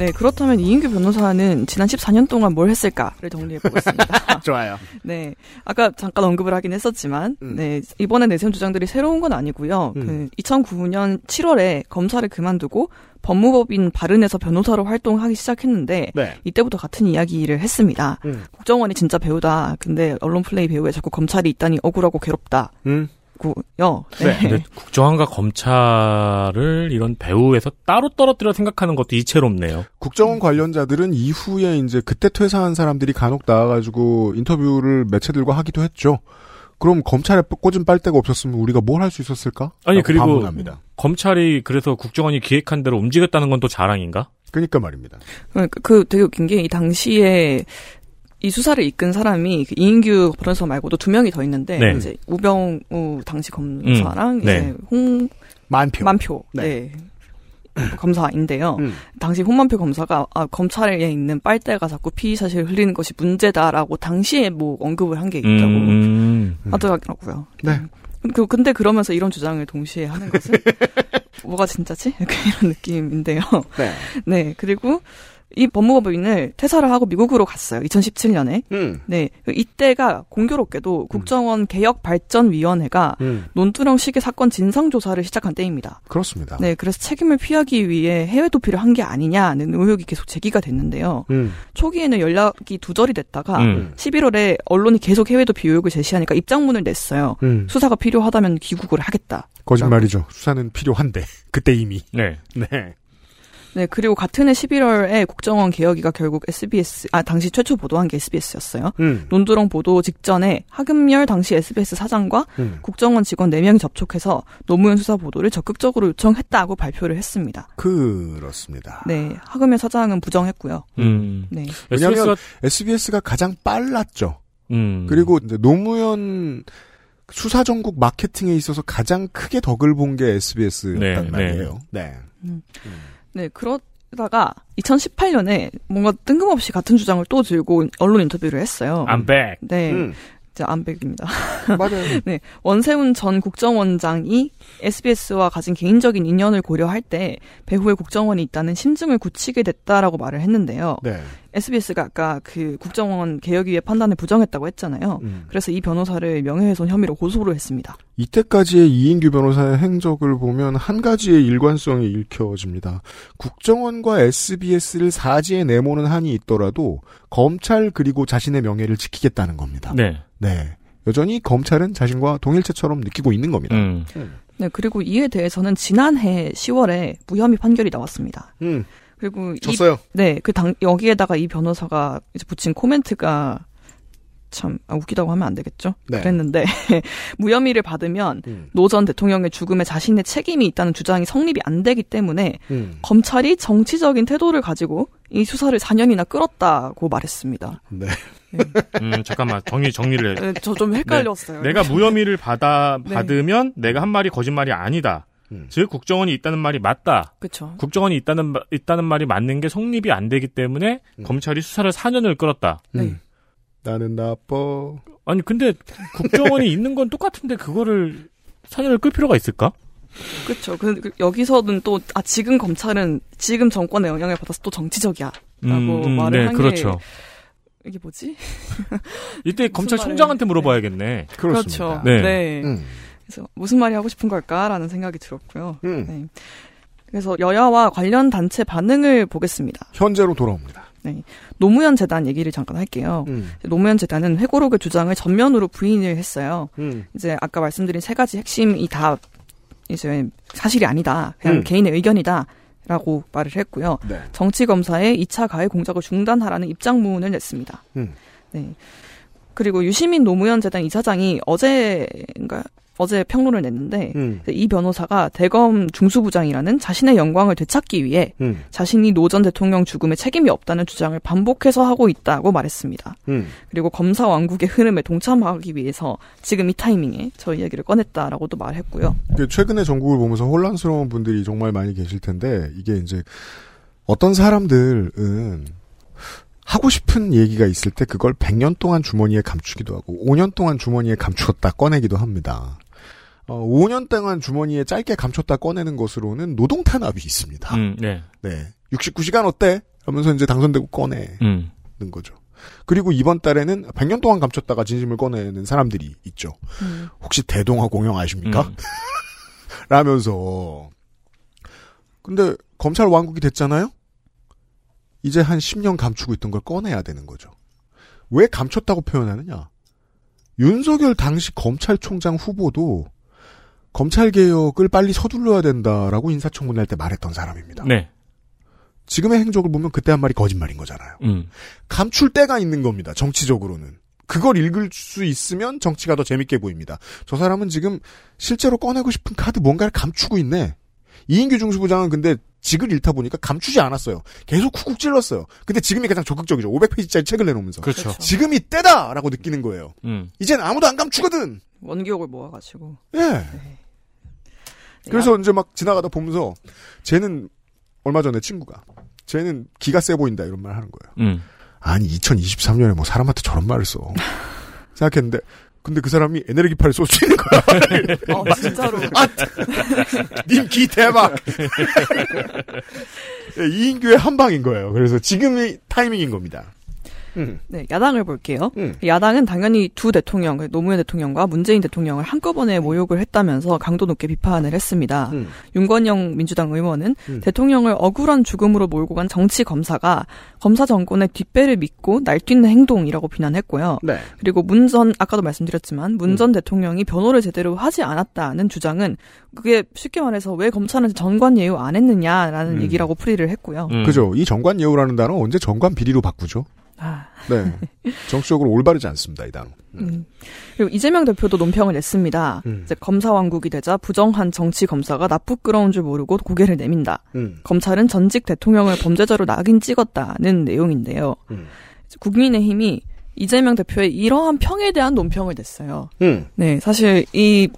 네, 그렇다면 이인규 변호사는 지난 14년 동안 뭘 했을까를 정리해보겠습니다. 좋아요. 네. 아까 잠깐 언급을 하긴 했었지만, 네. 이번에 내세운 주장들이 새로운 건 아니고요. 음. 그 2009년 7월에 검사를 그만두고 법무법인 바른에서 변호사로 활동하기 시작했는데, 네. 이때부터 같은 이야기를 했습니다. 음. 국정원이 진짜 배우다. 근데 언론 플레이 배우에 자꾸 검찰이 있다니 억울하고 괴롭다. 음. 고요. 네. 근데 국정원과 검찰을 이런 배후에서 따로 떨어뜨려 생각하는 것도 이채롭네요. 국정원 관련자들은 이후에 이제 그때 퇴사한 사람들이 간혹 나와가지고 인터뷰를 매체들과 하기도 했죠. 그럼 검찰에 꽂은 빨대가 없었으면 우리가 뭘 할 수 있었을까? 아니 그리고 반문합니다. 검찰이 그래서 국정원이 기획한 대로 움직였다는 건 또 자랑인가? 그러니까 말입니다. 그, 그 되게 웃긴 게 이 당시에 이 수사를 이끈 사람이 그 이인규 변호사 말고도 두 명이 더 있는데 네. 이제 우병우 당시 검사랑 음, 이제 네. 홍 만표. 만표 네. 네. 검사인데요. 음. 당시 홍만표 검사가 아, 검찰에 있는 빨대가 자꾸 피의 사실을 흘리는 것이 문제다라고 당시에 뭐 언급을 한 게 있다고 음. 하더라고요. 네. 그, 근데 그러면서 이런 주장을 동시에 하는 것은 뭐가 진짜지? 이런 느낌인데요. 네. 네, 그리고 이 법무법인을 퇴사를 하고 미국으로 갔어요. 2017년에. 음. 네, 이때가 공교롭게도 국정원 개혁발전위원회가 음. 논두렁 시계 사건 진상조사를 시작한 때입니다. 그렇습니다. 네, 그래서 책임을 피하기 위해 해외 도피를 한 게 아니냐는 의혹이 계속 제기가 됐는데요. 음. 초기에는 연락이 두절이 됐다가 음. 11월에 언론이 계속 해외 도피 의혹을 제시하니까 입장문을 냈어요. 음. 수사가 필요하다면 귀국을 하겠다. 거짓말이죠. 수사는 필요한데 그때 이미. 네. 네. 네, 그리고 같은 해 11월에 국정원 개혁위가 결국 SBS, 아, 당시 최초 보도한 게 SBS였어요. 음. 논두렁 보도 직전에 하금열 당시 SBS 사장과 음. 국정원 직원 4명이 접촉해서 노무현 수사 보도를 적극적으로 요청했다고 발표를 했습니다. 그렇습니다. 네, 하금열 사장은 부정했고요. 음. 네. 왜냐하면 SBS가 SBS가 가장 빨랐죠. 음. 그리고 이제 노무현 수사 전국 마케팅에 있어서 가장 크게 덕을 본 게 SBS였단 네, 말이에요. 네. 네, 그러다가 2018년에 뭔가 뜬금없이 같은 주장을 또 들고 언론 인터뷰를 했어요. I'm back. 네. 음. 이제 안백입니다. 맞아요. 네. 원세훈 전 국정원장이 SBS와 가진 개인적인 인연을 고려할 때 배후에 국정원이 있다는 심증을 굳히게 됐다라고 말을 했는데요. 네. SBS가 아까 그 국정원 개혁위의 판단을 부정했다고 했잖아요. 음. 그래서 이 변호사를 명예훼손 혐의로 고소를 했습니다. 이때까지의 이인규 변호사의 행적을 보면 한 가지의 일관성이 읽혀집니다. 국정원과 SBS를 사지에 내모는 한이 있더라도 검찰 그리고 자신의 명예를 지키겠다는 겁니다. 네. 네. 여전히 검찰은 자신과 동일체처럼 느끼고 있는 겁니다. 음. 네, 그리고 이에 대해서는 지난해 10월에 무혐의 판결이 나왔습니다. 음. 그리고 이 졌어요. 네, 그 당, 여기에다가 이 변호사가 이제 붙인 코멘트가 참 아, 웃기다고 하면 안 되겠죠. 네. 그랬는데 무혐의를 받으면 음. 노전 대통령의 죽음에 자신의 책임이 있다는 주장이 성립이 안 되기 때문에 음. 검찰이 정치적인 태도를 가지고 이 수사를 4년이나 끌었다고 말했습니다. 네. 음, 잠깐만 정리 정리를 해. 네, 저좀 헷갈렸어요. 내가 무혐의를 받아 네. 받으면 내가 한 말이 거짓말이 아니다. 음. 즉 국정원이 있다는 말이 맞다. 그렇죠. 국정원이 있다는 마- 있다는 말이 맞는 게 성립이 안 되기 때문에 음. 검찰이 수사를 4년을 끌었다. 네. 음. 나는 나빠. 아니 근데 국정원이 있는 건 똑같은데 그거를 4년을 끌 필요가 있을까? 그렇죠. 그, 그 여기서는 또 아 지금 검찰은 지금 정권의 영향을 받아서 또 정치적이야라고 음, 말을 네, 한 그렇죠. 게 이게 뭐지? 이때 검찰총장한테 말을- 물어봐야겠네. 그렇습니다. 그렇죠. 네. 네. 음. 그래서 무슨 말이 하고 싶은 걸까라는 생각이 들었고요. 음. 네. 그래서 여야와 관련 단체 반응을 보겠습니다. 현재로 돌아옵니다. 노무현 재단 얘기를 잠깐 할게요. 음. 노무현 재단은 회고록의 주장을 전면으로 부인을 했어요. 음. 이제 아까 말씀드린 세 가지 핵심이 다 이제 사실이 아니다. 그냥 음. 개인의 의견이다. 라고 말을 했고요. 네. 정치 검사의 2차 가해 공작을 중단하라는 입장문을 냈습니다. 음. 네. 그리고 유시민 노무현 재단 이사장이 어제 그러니까 어제 평론을 냈는데 음. 이 변호사가 대검 중수부장이라는 자신의 영광을 되찾기 위해 음. 자신이 노 전 대통령 죽음에 책임이 없다는 주장을 반복해서 하고 있다고 말했습니다. 음. 그리고 검사 왕국의 흐름에 동참하기 위해서 지금 이 타이밍에 저 이야기를 꺼냈다라고도 말했고요. 그 최근에 전국을 보면서 혼란스러운 분들이 정말 많이 계실 텐데 이게 이제 어떤 사람들은 하고 싶은 얘기가 있을 때 그걸 100년 동안 주머니에 감추기도 하고 5년 동안 주머니에 감추었다 꺼내기도 합니다. 어, 5년 동안 주머니에 짧게 감췄다 꺼내는 것으로는 노동 탄압이 있습니다. 음, 네. 네. 69시간 어때? 하면서 이제 당선되고 꺼내는 음. 거죠. 그리고 이번 달에는 100년 동안 감췄다가 진심을 꺼내는 사람들이 있죠. 혹시 대동아 공영 아십니까? 음. 라면서. 근데 검찰 왕국이 됐잖아요? 이제 한 10년 감추고 있던 걸 꺼내야 되는 거죠. 왜 감췄다고 표현하느냐? 윤석열 당시 검찰총장 후보도 검찰 개혁을 빨리 서둘러야 된다라고 인사청문회 할 때 말했던 사람입니다. 네. 지금의 행적을 보면 그때 한 말이 거짓말인 거잖아요. 음. 감출 때가 있는 겁니다. 정치적으로는. 그걸 읽을 수 있으면 정치가 더 재밌게 보입니다. 저 사람은 지금 실제로 꺼내고 싶은 카드 뭔가를 감추고 있네. 이인규 중수부장은 근데 직을 잃다 보니까 감추지 않았어요. 계속 쿡쿡 찔렀어요. 근데 지금이 가장 적극적이죠. 500페이지짜리 책을 내놓으면서. 그렇죠. 지금이 때다! 라고 느끼는 거예요. 음. 이젠 아무도 안 감추거든! 원기옥을 모아가지고. 예. 그래서 이제 막 지나가다 보면서 쟤는 얼마 전에 친구가 쟤는 기가 세 보인다 이런 말 하는 거예요. 음. 아니 2023년에 뭐 사람한테 저런 말을 써 생각했는데 근데 그 사람이 에너지파를 쏠 수 있는 거야. 어, 진짜로. 아, 님기 대박. 예, 이인규의 한 방인 거예요. 그래서 지금이 타이밍인 겁니다. 음. 네, 야당을 볼게요. 음. 야당은 당연히 두 대통령, 그 노무현 대통령과 문재인 대통령을 한꺼번에 모욕을 했다면서 강도 높게 비판을 했습니다. 음. 윤건영 민주당 의원은 음. 대통령을 억울한 죽음으로 몰고 간 정치 검사가 검사 정권의 뒷배를 믿고 날뛰는 행동이라고 비난했고요. 네. 그리고 문 전 아까도 말씀드렸지만 문 전 대통령이 변호를 제대로 하지 않았다는 주장은 그게 쉽게 말해서 왜 검찰은 전관 예우 안 했느냐라는 음. 얘기라고 풀이를 했고요. 음. 그죠. 이 정관 예우라는 단어 언제 정관 비리로 바꾸죠? 아. 네. 정치적으로 올바르지 않습니다, 이 당. 음. 그리고 이재명 대표도 논평을 냈습니다. 음. 이제 검사 왕국이 되자 부정한 정치 검사가 나쁘끄러운 줄 모르고 고개를 내민다. 음. 검찰은 전직 대통령을 범죄자로 낙인 찍었다는 내용인데요. 음. 국민의힘이 이재명 대표의 이러한 평에 대한 논평을 냈어요. 음. 네, 사실 이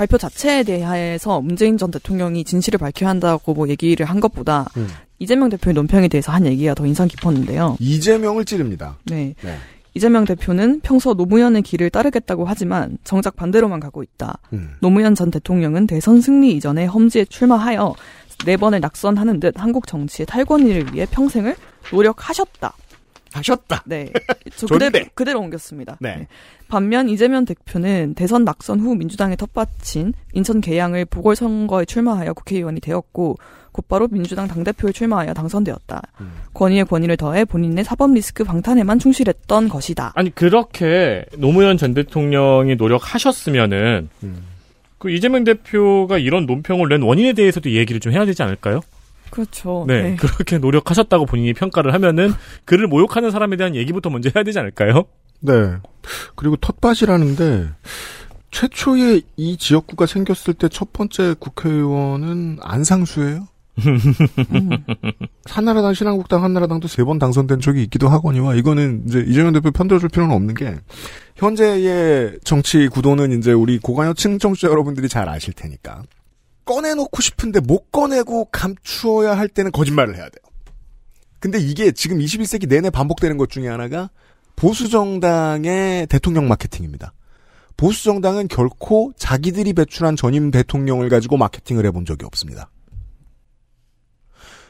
발표 자체에 대해서 문재인 전 대통령이 진실을 밝혀야 한다고 뭐 얘기를 한 것보다 음. 이재명 대표의 논평에 대해서 한 얘기가 더 인상 깊었는데요. 이재명을 찌릅니다. 네. 네. 이재명 대표는 평소 노무현의 길을 따르겠다고 하지만 정작 반대로만 가고 있다. 음. 노무현 전 대통령은 대선 승리 이전에 험지에 출마하여 네 번을 낙선하는 듯 한국 정치의 탈권위를 위해 평생을 노력하셨다. 하셨다. 네. 저. 그대로, 그대로 옮겼습니다. 네. 반면 이재명 대표는 대선 낙선 후 민주당의 텃밭인 인천 계양을 보궐선거에 출마하여 국회의원이 되었고 곧바로 민주당 당대표에 출마하여 당선되었다. 음. 권위에 권위를 더해 본인의 사법 리스크 방탄에만 충실했던 것이다. 아니 그렇게 노무현 전 대통령이 노력하셨으면은 음. 그 이재명 대표가 이런 논평을 낸 원인에 대해서도 얘기를 좀 해야 되지 않을까요? 그렇죠. 네, 그렇게 노력하셨다고 본인이 평가를 하면은 그를 모욕하는 사람에 대한 얘기부터 먼저 해야 되지 않을까요? 네. 그리고 텃밭이라는데 최초에 이 지역구가 생겼을 때 첫 번째 국회의원은 안상수예요. 한나라당, 신한국당, 한나라당도 세 번 당선된 적이 있기도 하거니와 이거는 이제 이재명 대표 편들어줄 필요는 없는 게 현재의 정치 구도는 이제 우리 고관여층 정치 여러분들이 잘 아실 테니까 꺼내놓고 싶은데 못 꺼내고 감추어야 할 때는 거짓말을 해야 돼요. 근데 이게 지금 21세기 내내 반복되는 것 중에 하나가 보수정당의 대통령 마케팅입니다. 보수정당은 결코 자기들이 배출한 전임 대통령을 가지고 마케팅을 해본 적이 없습니다.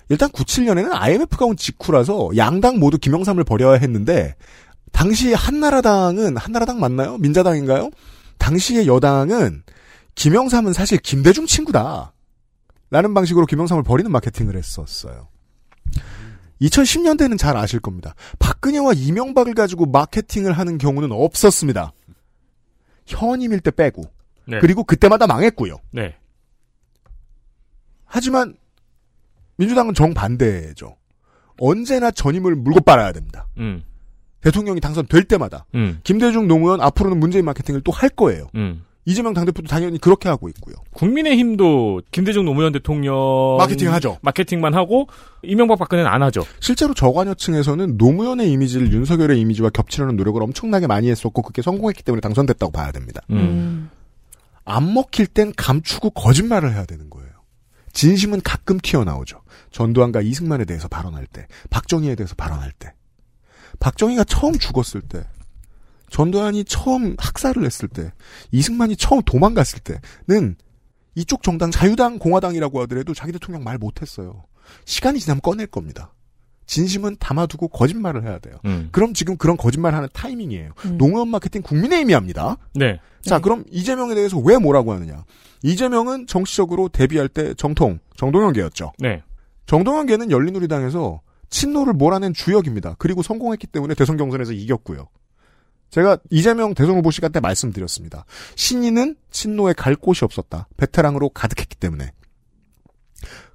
일단 97년에는 IMF가 온 직후라서 양당 모두 김영삼을 버려야 했는데 당시 한나라당은 한나라당 맞나요? 민자당인가요? 당시의 여당은 김영삼은 사실 김대중 친구다. 라는 방식으로 김영삼을 버리는 마케팅을 했었어요. 2010년대는 잘 아실 겁니다. 박근혜와 이명박을 가지고 마케팅을 하는 경우는 없었습니다. 현임일 때 빼고. 네. 그리고 그때마다 망했고요. 네. 하지만 민주당은 정반대죠. 언제나 전임을 물고 빨아야 됩니다. 음. 대통령이 당선될 때마다 음. 김대중 노무현 앞으로는 문재인 마케팅을 또 할 거예요. 음. 이재명 당대표도 당연히 그렇게 하고 있고요. 국민의힘도 김대중 노무현 대통령 마케팅 하죠. 마케팅만 하고 이명박 박근혜는 안 하죠. 실제로 저관여층에서는 노무현의 이미지를 윤석열의 이미지와 겹치려는 노력을 엄청나게 많이 했었고 그게 성공했기 때문에 당선됐다고 봐야 됩니다. 음. 안 먹힐 땐 감추고 거짓말을 해야 되는 거예요. 진심은 가끔 튀어나오죠. 전두환과 이승만에 대해서 발언할 때, 박정희에 대해서 발언할 때. 박정희가 처음 죽었을 때, 전두환이 처음 학살을 했을 때, 이승만이 처음 도망갔을 때는 이쪽 정당 자유당 공화당이라고 하더라도 자기 대통령 말 못했어요. 시간이 지나면 꺼낼 겁니다. 진심은 담아두고 거짓말을 해야 돼요. 음. 그럼 지금 그런 거짓말 하는 타이밍이에요. 음. 노무현 마케팅 국민의힘이 합니다. 네. 자, 네. 그럼 이재명에 대해서 왜 뭐라고 하느냐? 이재명은 정치적으로 데뷔할 때 정통, 정동영계였죠. 네. 정동영계는 열린우리당에서 친노를 몰아낸 주역입니다. 그리고 성공했기 때문에 대선 경선에서 이겼고요. 제가 이재명 대선 후보 시간 때 말씀드렸습니다. 신인은 친노에 갈 곳이 없었다. 베테랑으로 가득했기 때문에.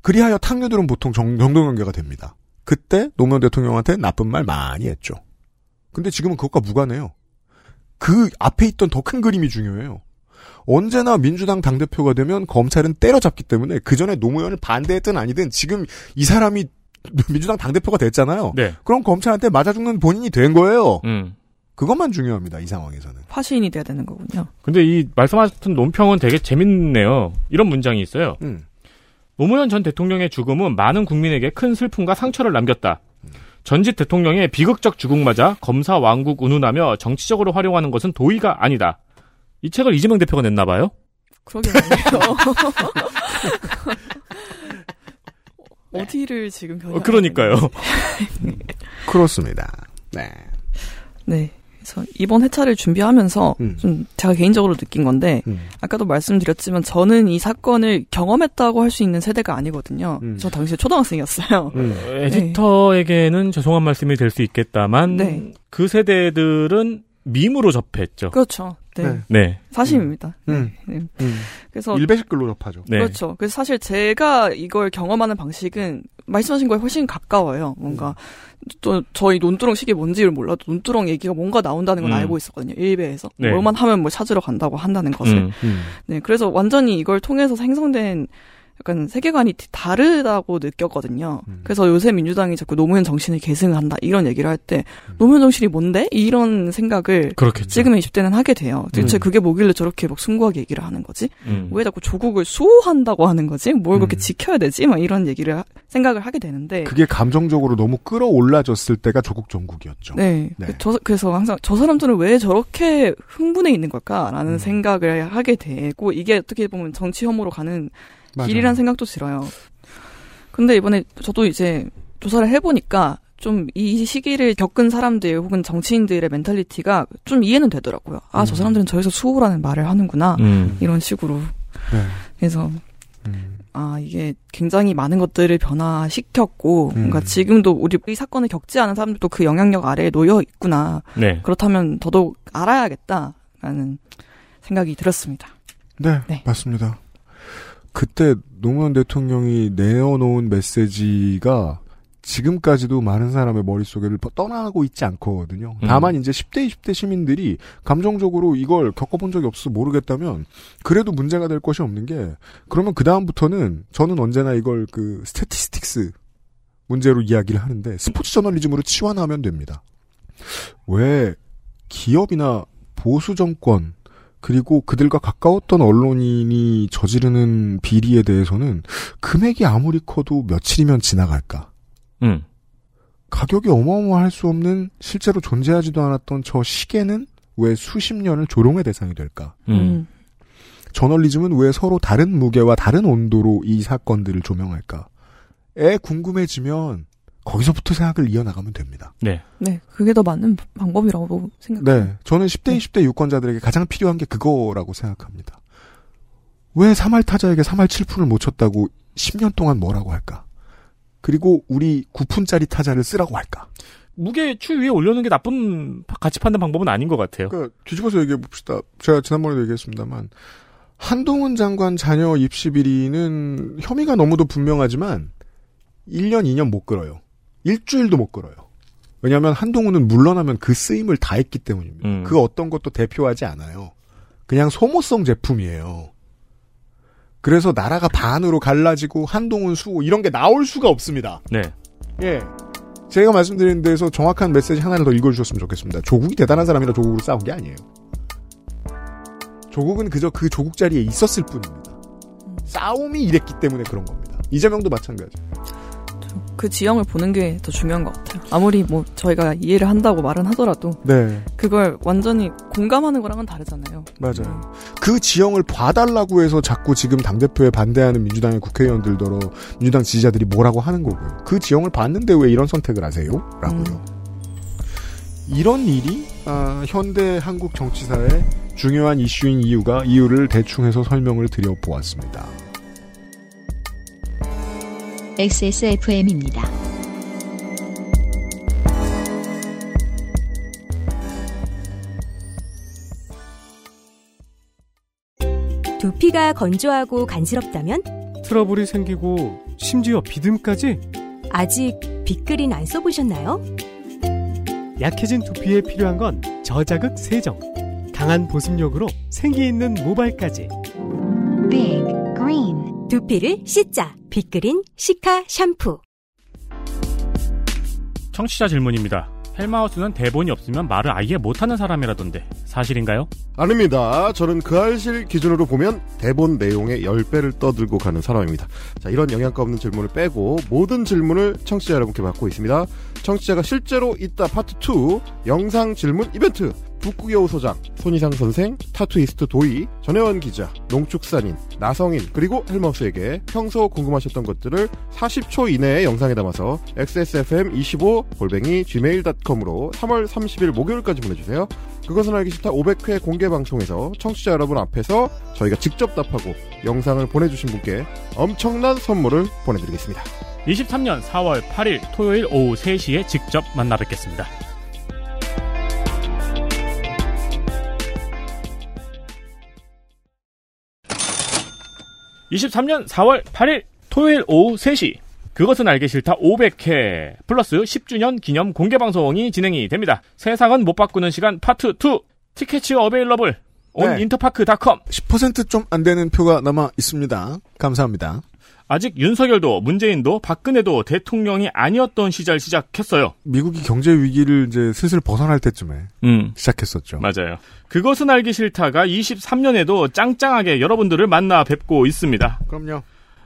그리하여 탕류들은 보통 정, 정동영계가 됩니다. 그때 노무현 대통령한테 나쁜 말 많이 했죠. 근데 지금은 그것과 무관해요. 그 앞에 있던 더 큰 그림이 중요해요. 언제나 민주당 당대표가 되면 검찰은 때려잡기 때문에 그 전에 노무현을 반대했든 아니든 지금 이 사람이 민주당 당대표가 됐잖아요. 네. 그럼 검찰한테 맞아 죽는 본인이 된 거예요. 음. 그것만 중요합니다. 이 상황에서는. 화시인이 돼야 되는 거군요. 근데 이 말씀하셨던 논평은 되게 재밌네요. 이런 문장이 있어요. 음. 노무현 전 대통령의 죽음은 많은 국민에게 큰 슬픔과 상처를 남겼다. 전직 대통령의 비극적 죽음마저 검사 왕국 운운하며 정치적으로 활용하는 것은 도의가 아니다. 이 책을 이재명 대표가 냈나 봐요. 그러게 말이에요. 어디를 지금 변형? 어, 그러니까요. 그렇습니다. 네. 네. 그래서 이번 회차를 준비하면서 음. 좀 제가 개인적으로 느낀 건데 음. 아까도 말씀드렸지만 저는 이 사건을 경험했다고 할 수 있는 세대가 아니거든요. 음. 저 당시에 초등학생이었어요. 음. 에디터에게는 죄송한 말씀이 될 수 있겠다만 네. 그 세대들은 밈으로 접했죠. 그렇죠. 네. 네. 네. 사실입니다. 음. 네. 음. 그래서 일배식 글로 접하죠. 네. 그렇죠. 그래서 사실 제가 이걸 경험하는 방식은 말씀하신 거에 훨씬 가까워요. 뭔가 또 저희 논두렁 식이 뭔지를 몰라도 논두렁 얘기가 뭔가 나온다는 건 음. 알고 있었거든요. 일베에서 네. 뭐만 하면 뭐 찾으러 간다고 한다는 것을. 음. 음. 네, 그래서 완전히 이걸 통해서 생성된 약간 세계관이 다르다고 느꼈거든요. 음. 그래서 요새 민주당이 자꾸 노무현 정신을 계승한다 이런 얘기를 할때 음. 노무현 정신이 뭔데 이런 생각을 그렇겠죠. 지금의 20대는 하게 돼요. 대체 음. 그게 뭐길래 저렇게 막 숭고하게 얘기를 하는 거지? 음. 왜 자꾸 조국을 수호한다고 하는 거지? 뭘 그렇게 음. 지켜야 되지? 막 이런 얘기를 하- 생각을 하게 되는데. 그게 감정적으로 너무 끌어올라졌을 때가 조국 정국이었죠. 네. 네. 그 저, 그래서 항상 저 사람들은 왜 저렇게 흥분해 있는 걸까라는 음. 생각을 하게 되고 이게 어떻게 보면 정치 혐오로 가는 맞아요. 길이란 생각도 들어요. 근데 이번에 저도 이제 조사를 해보니까 좀 이 시기를 겪은 사람들 혹은 정치인들의 멘탈리티가 좀 이해는 되더라고요. 아, 저 음. 사람들은 저기서 수호라는 말을 하는구나. 음. 이런 식으로. 네. 그래서 음. 아, 이게 굉장히 많은 것들을 변화시켰고, 음. 뭔가 지금도 우리 이 사건을 겪지 않은 사람들도 그 영향력 아래에 놓여 있구나. 네. 그렇다면 더더욱 알아야겠다라는 생각이 들었습니다. 네, 네. 맞습니다. 그때 노무현 대통령이 내어놓은 메시지가 지금까지도 많은 사람의 머릿속에를 떠나고 있지 않거든요. 음. 다만 이제 10대, 20대 시민들이 감정적으로 이걸 겪어본 적이 없어서 모르겠다면 그래도 문제가 될 것이 없는 게 그러면 그다음부터는 저는 언제나 이걸 그 statistics 문제로 이야기를 하는데 스포츠 저널리즘으로 치환하면 됩니다. 왜 기업이나 보수 정권 그리고 그들과 가까웠던 언론인이 저지르는 비리에 대해서는 금액이 아무리 커도 며칠이면 지나갈까? 음. 가격이 어마어마할 수 없는 실제로 존재하지도 않았던 저 시계는 왜 수십 년을 조롱의 대상이 될까? 음. 저널리즘은 왜 서로 다른 무게와 다른 온도로 이 사건들을 조명할까? 에 궁금해지면 거기서부터 생각을 이어나가면 됩니다. 네. 네, 그게 더 맞는 방법이라고 생각해요. 네. 저는 10대, 네. 20대 유권자들에게 가장 필요한 게 그거라고 생각합니다. 왜 3할 타자에게 3할 7푼을 못 쳤다고 10년 동안 뭐라고 할까? 그리고 우리 9푼짜리 타자를 쓰라고 할까? 무게 추 위에 올려놓는 게 나쁜 가치 판단 방법은 아닌 것 같아요. 그러니까 뒤집어서 얘기해 봅시다. 제가 지난번에도 얘기했습니다만 한동훈 장관 자녀 입시 비리는 혐의가 너무도 분명하지만 1년, 2년 못 끌어요. 일주일도 못 끌어요. 왜냐하면 한동훈은 물러나면 그 쓰임을 다 했기 때문입니다. 음. 그 어떤 것도 대표하지 않아요. 그냥 소모성 제품이에요. 그래서 나라가 반으로 갈라지고 한동훈 수호 이런 게 나올 수가 없습니다. 네. 예. 제가 말씀드린 데서 정확한 메시지 하나를 더 읽어주셨으면 좋겠습니다. 조국이 대단한 사람이라 조국으로 싸운 게 아니에요. 조국은 그저 그 조국 자리에 있었을 뿐입니다. 싸움이 이랬기 때문에 그런 겁니다. 이재명도 마찬가지. 그 지형을 보는 게 더 중요한 것 같아요. 아무리 뭐 저희가 이해를 한다고 말은 하더라도 네. 그걸 완전히 공감하는 거랑은 다르잖아요. 맞아요. 그 지형을 봐달라고 해서 자꾸 지금 당대표에 반대하는 민주당의 국회의원들더러 민주당 지지자들이 뭐라고 하는 거고요. 그 지형을 봤는데 왜 이런 선택을 하세요? 라고요. 이런 일이 아, 현대 한국 정치사의 중요한 이슈인 이유가 이유를 대충 해서 설명을 드려보았습니다. XSFM입니다. 두피가 건조하고 간지럽다면 트러블이 생기고 심지어 비듬까지 아직 빅그린 안 써보셨나요? 약해진 두피에 필요한 건 저자극 세정, 강한 보습력으로 생기 있는 모발까지. 빅 그린 두피를 씻자 빅그린 시카 샴푸 청취자 질문입니다. 헬마우스는 대본이 없으면 말을 아예 못하는 사람이라던데 사실인가요? 아닙니다. 저는 그 알실 기준으로 보면 대본 내용의 10배를 떠들고 가는 사람입니다. 자, 이런 영양가 없는 질문을 빼고 모든 질문을 청취자 여러분께 받고 있습니다. 청취자가 실제로 있다 파트 2 영상 질문 이벤트 북구여우 소장, 손희상 선생, 타투이스트 도희, 전혜원 기자, 농축산인, 나성인, 그리고 헬머스에게 평소 궁금하셨던 것들을 40초 이내에 영상에 담아서 xsfm25 골뱅이 gmail.com으로 3월 30일 목요일까지 보내주세요. 그것은 알기 싫다 500회 공개 방송에서 청취자 여러분 앞에서 저희가 직접 답하고 영상을 보내주신 분께 엄청난 선물을 보내드리겠습니다. 23년 4월 8일 토요일 오후 3시에 직접 만나 뵙겠습니다. 23년 4월 8일 토요일 오후 3시 그것은 알기 싫다 500회 플러스 10주년 기념 공개 방송이 진행이 됩니다. 세상은 못 바꾸는 시간 파트 2 티켓츠 어베일러블 온 네. 인터파크닷컴 10%좀 안 되는 표가 남아 있습니다. 감사합니다. 아직 윤석열도 문재인도 박근혜도 대통령이 아니었던 시절 시작했어요. 미국이 경제 위기를 이제 슬슬 벗어날 때쯤에 음. 시작했었죠. 맞아요. 그것은 알기 싫다가 23년에도 짱짱하게 여러분들을 만나 뵙고 있습니다. 그럼요.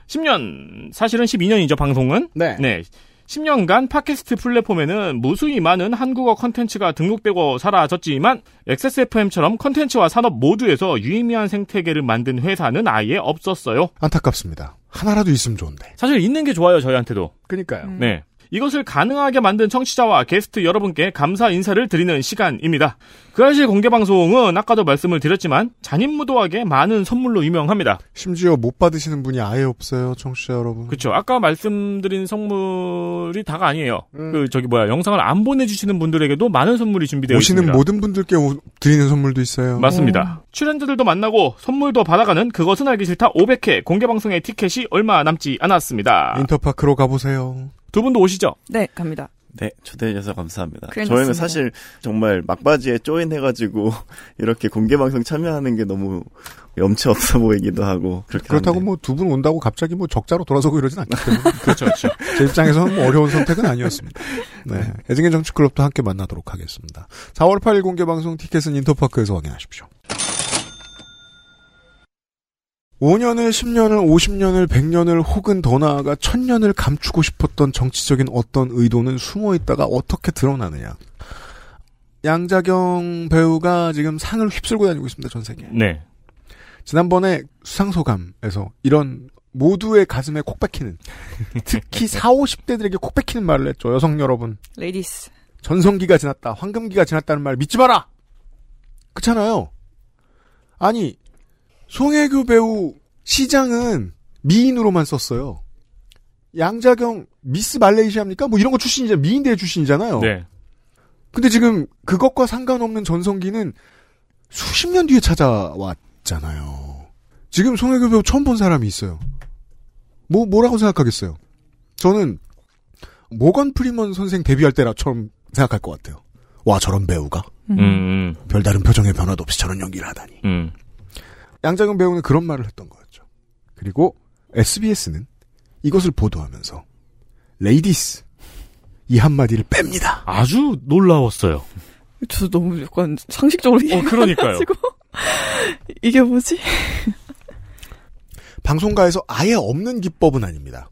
10년, 사실은 12년이죠, 방송은. 네. 10년간 팟캐스트 플랫폼에는 무수히 많은 한국어 컨텐츠가 등록되고 사라졌지만 XSFM처럼 컨텐츠와 산업 모두에서 유의미한 생태계를 만든 회사는 아예 없었어요. 안타깝습니다. 하나라도 있으면 좋은데. 사실 있는 게 좋아요, 저희한테도. 그니까요. 네. 이것을 가능하게 만든 청취자와 게스트 여러분께 감사 인사를 드리는 시간입니다. 그 알실 공개 방송은 아까도 말씀을 드렸지만 잔인무도하게 많은 선물로 유명합니다. 심지어 못 받으시는 분이 아예 없어요, 청취자 여러분. 그렇죠. 아까 말씀드린 선물이 다가 아니에요. 그 저기 뭐야 영상을 안 보내주시는 분들에게도 많은 선물이 준비되어 오시는 있습니다. 모든 분들께 오- 드리는 선물도 있어요. 맞습니다. 출연자들도 만나고 선물도 받아가는 그것은 알기 싫다 500회 공개 방송의 티켓이 얼마 남지 않았습니다. 인터파크로 가보세요. 두 분도 오시죠. 네, 갑니다. 네, 초대해주셔서 감사합니다. 저희는. 사실 정말 막바지에 조인해가지고 이렇게 공개 방송 참여하는 게 너무 염치 없어 보이기도 하고 그렇다고. 뭐 두 분 온다고 갑자기 뭐 적자로 돌아서고 이러진 않기 때문에. 그렇죠, 그렇죠. 제 입장에서는 뭐 어려운 선택은 아니었습니다. 네. 애증의 정치클럽도 함께 만나도록 하겠습니다. 4월 8일 공개 방송 티켓은 인터파크에서 확인하십시오. 5년을, 10년을, 50년을, 100년을 혹은 더 나아가 1000년을 감추고 싶었던 정치적인 어떤 의도는 숨어 있다가 어떻게 드러나느냐. 양자경 배우가 지금 상을 휩쓸고 다니고 있습니다, 전 세계. 네. 지난번에 수상소감에서 이런 모두의 가슴에 콕 박히는 특히 4, 50대들에게 콕 박히는 말을 했죠. 여성 여러분. ladies. 전성기가 지났다. 황금기가 지났다는 말 믿지 마라. 그렇잖아요. 아니 송혜교 배우 시장은 미인으로만 썼어요. 양자경 미스 말레이시아입니까? 뭐 이런 거 출신이잖아요. 미인대 출신이잖아요. 네. 근데 지금 그것과 상관없는 전성기는 수십 년 뒤에 찾아왔잖아요. 지금 송혜교 배우 처음 본 사람이 있어요. 뭐 뭐라고 생각하겠어요? 저는 모건 프리먼 선생 데뷔할 때라 처음 생각할 것 같아요. 와 저런 배우가 음, 별다른 표정의 변화도 없이 저런 연기를 하다니. 음. 양자경 배우는 그런 말을 했던 거였죠. 그리고 SBS는 이것을 보도하면서 ladies 이 한마디를 뺍니다. 아주 놀라웠어요. 저도 너무 약간 상식적으로 어, 그러니까요. 이게 뭐지? 방송가에서 아예 없는 기법은 아닙니다.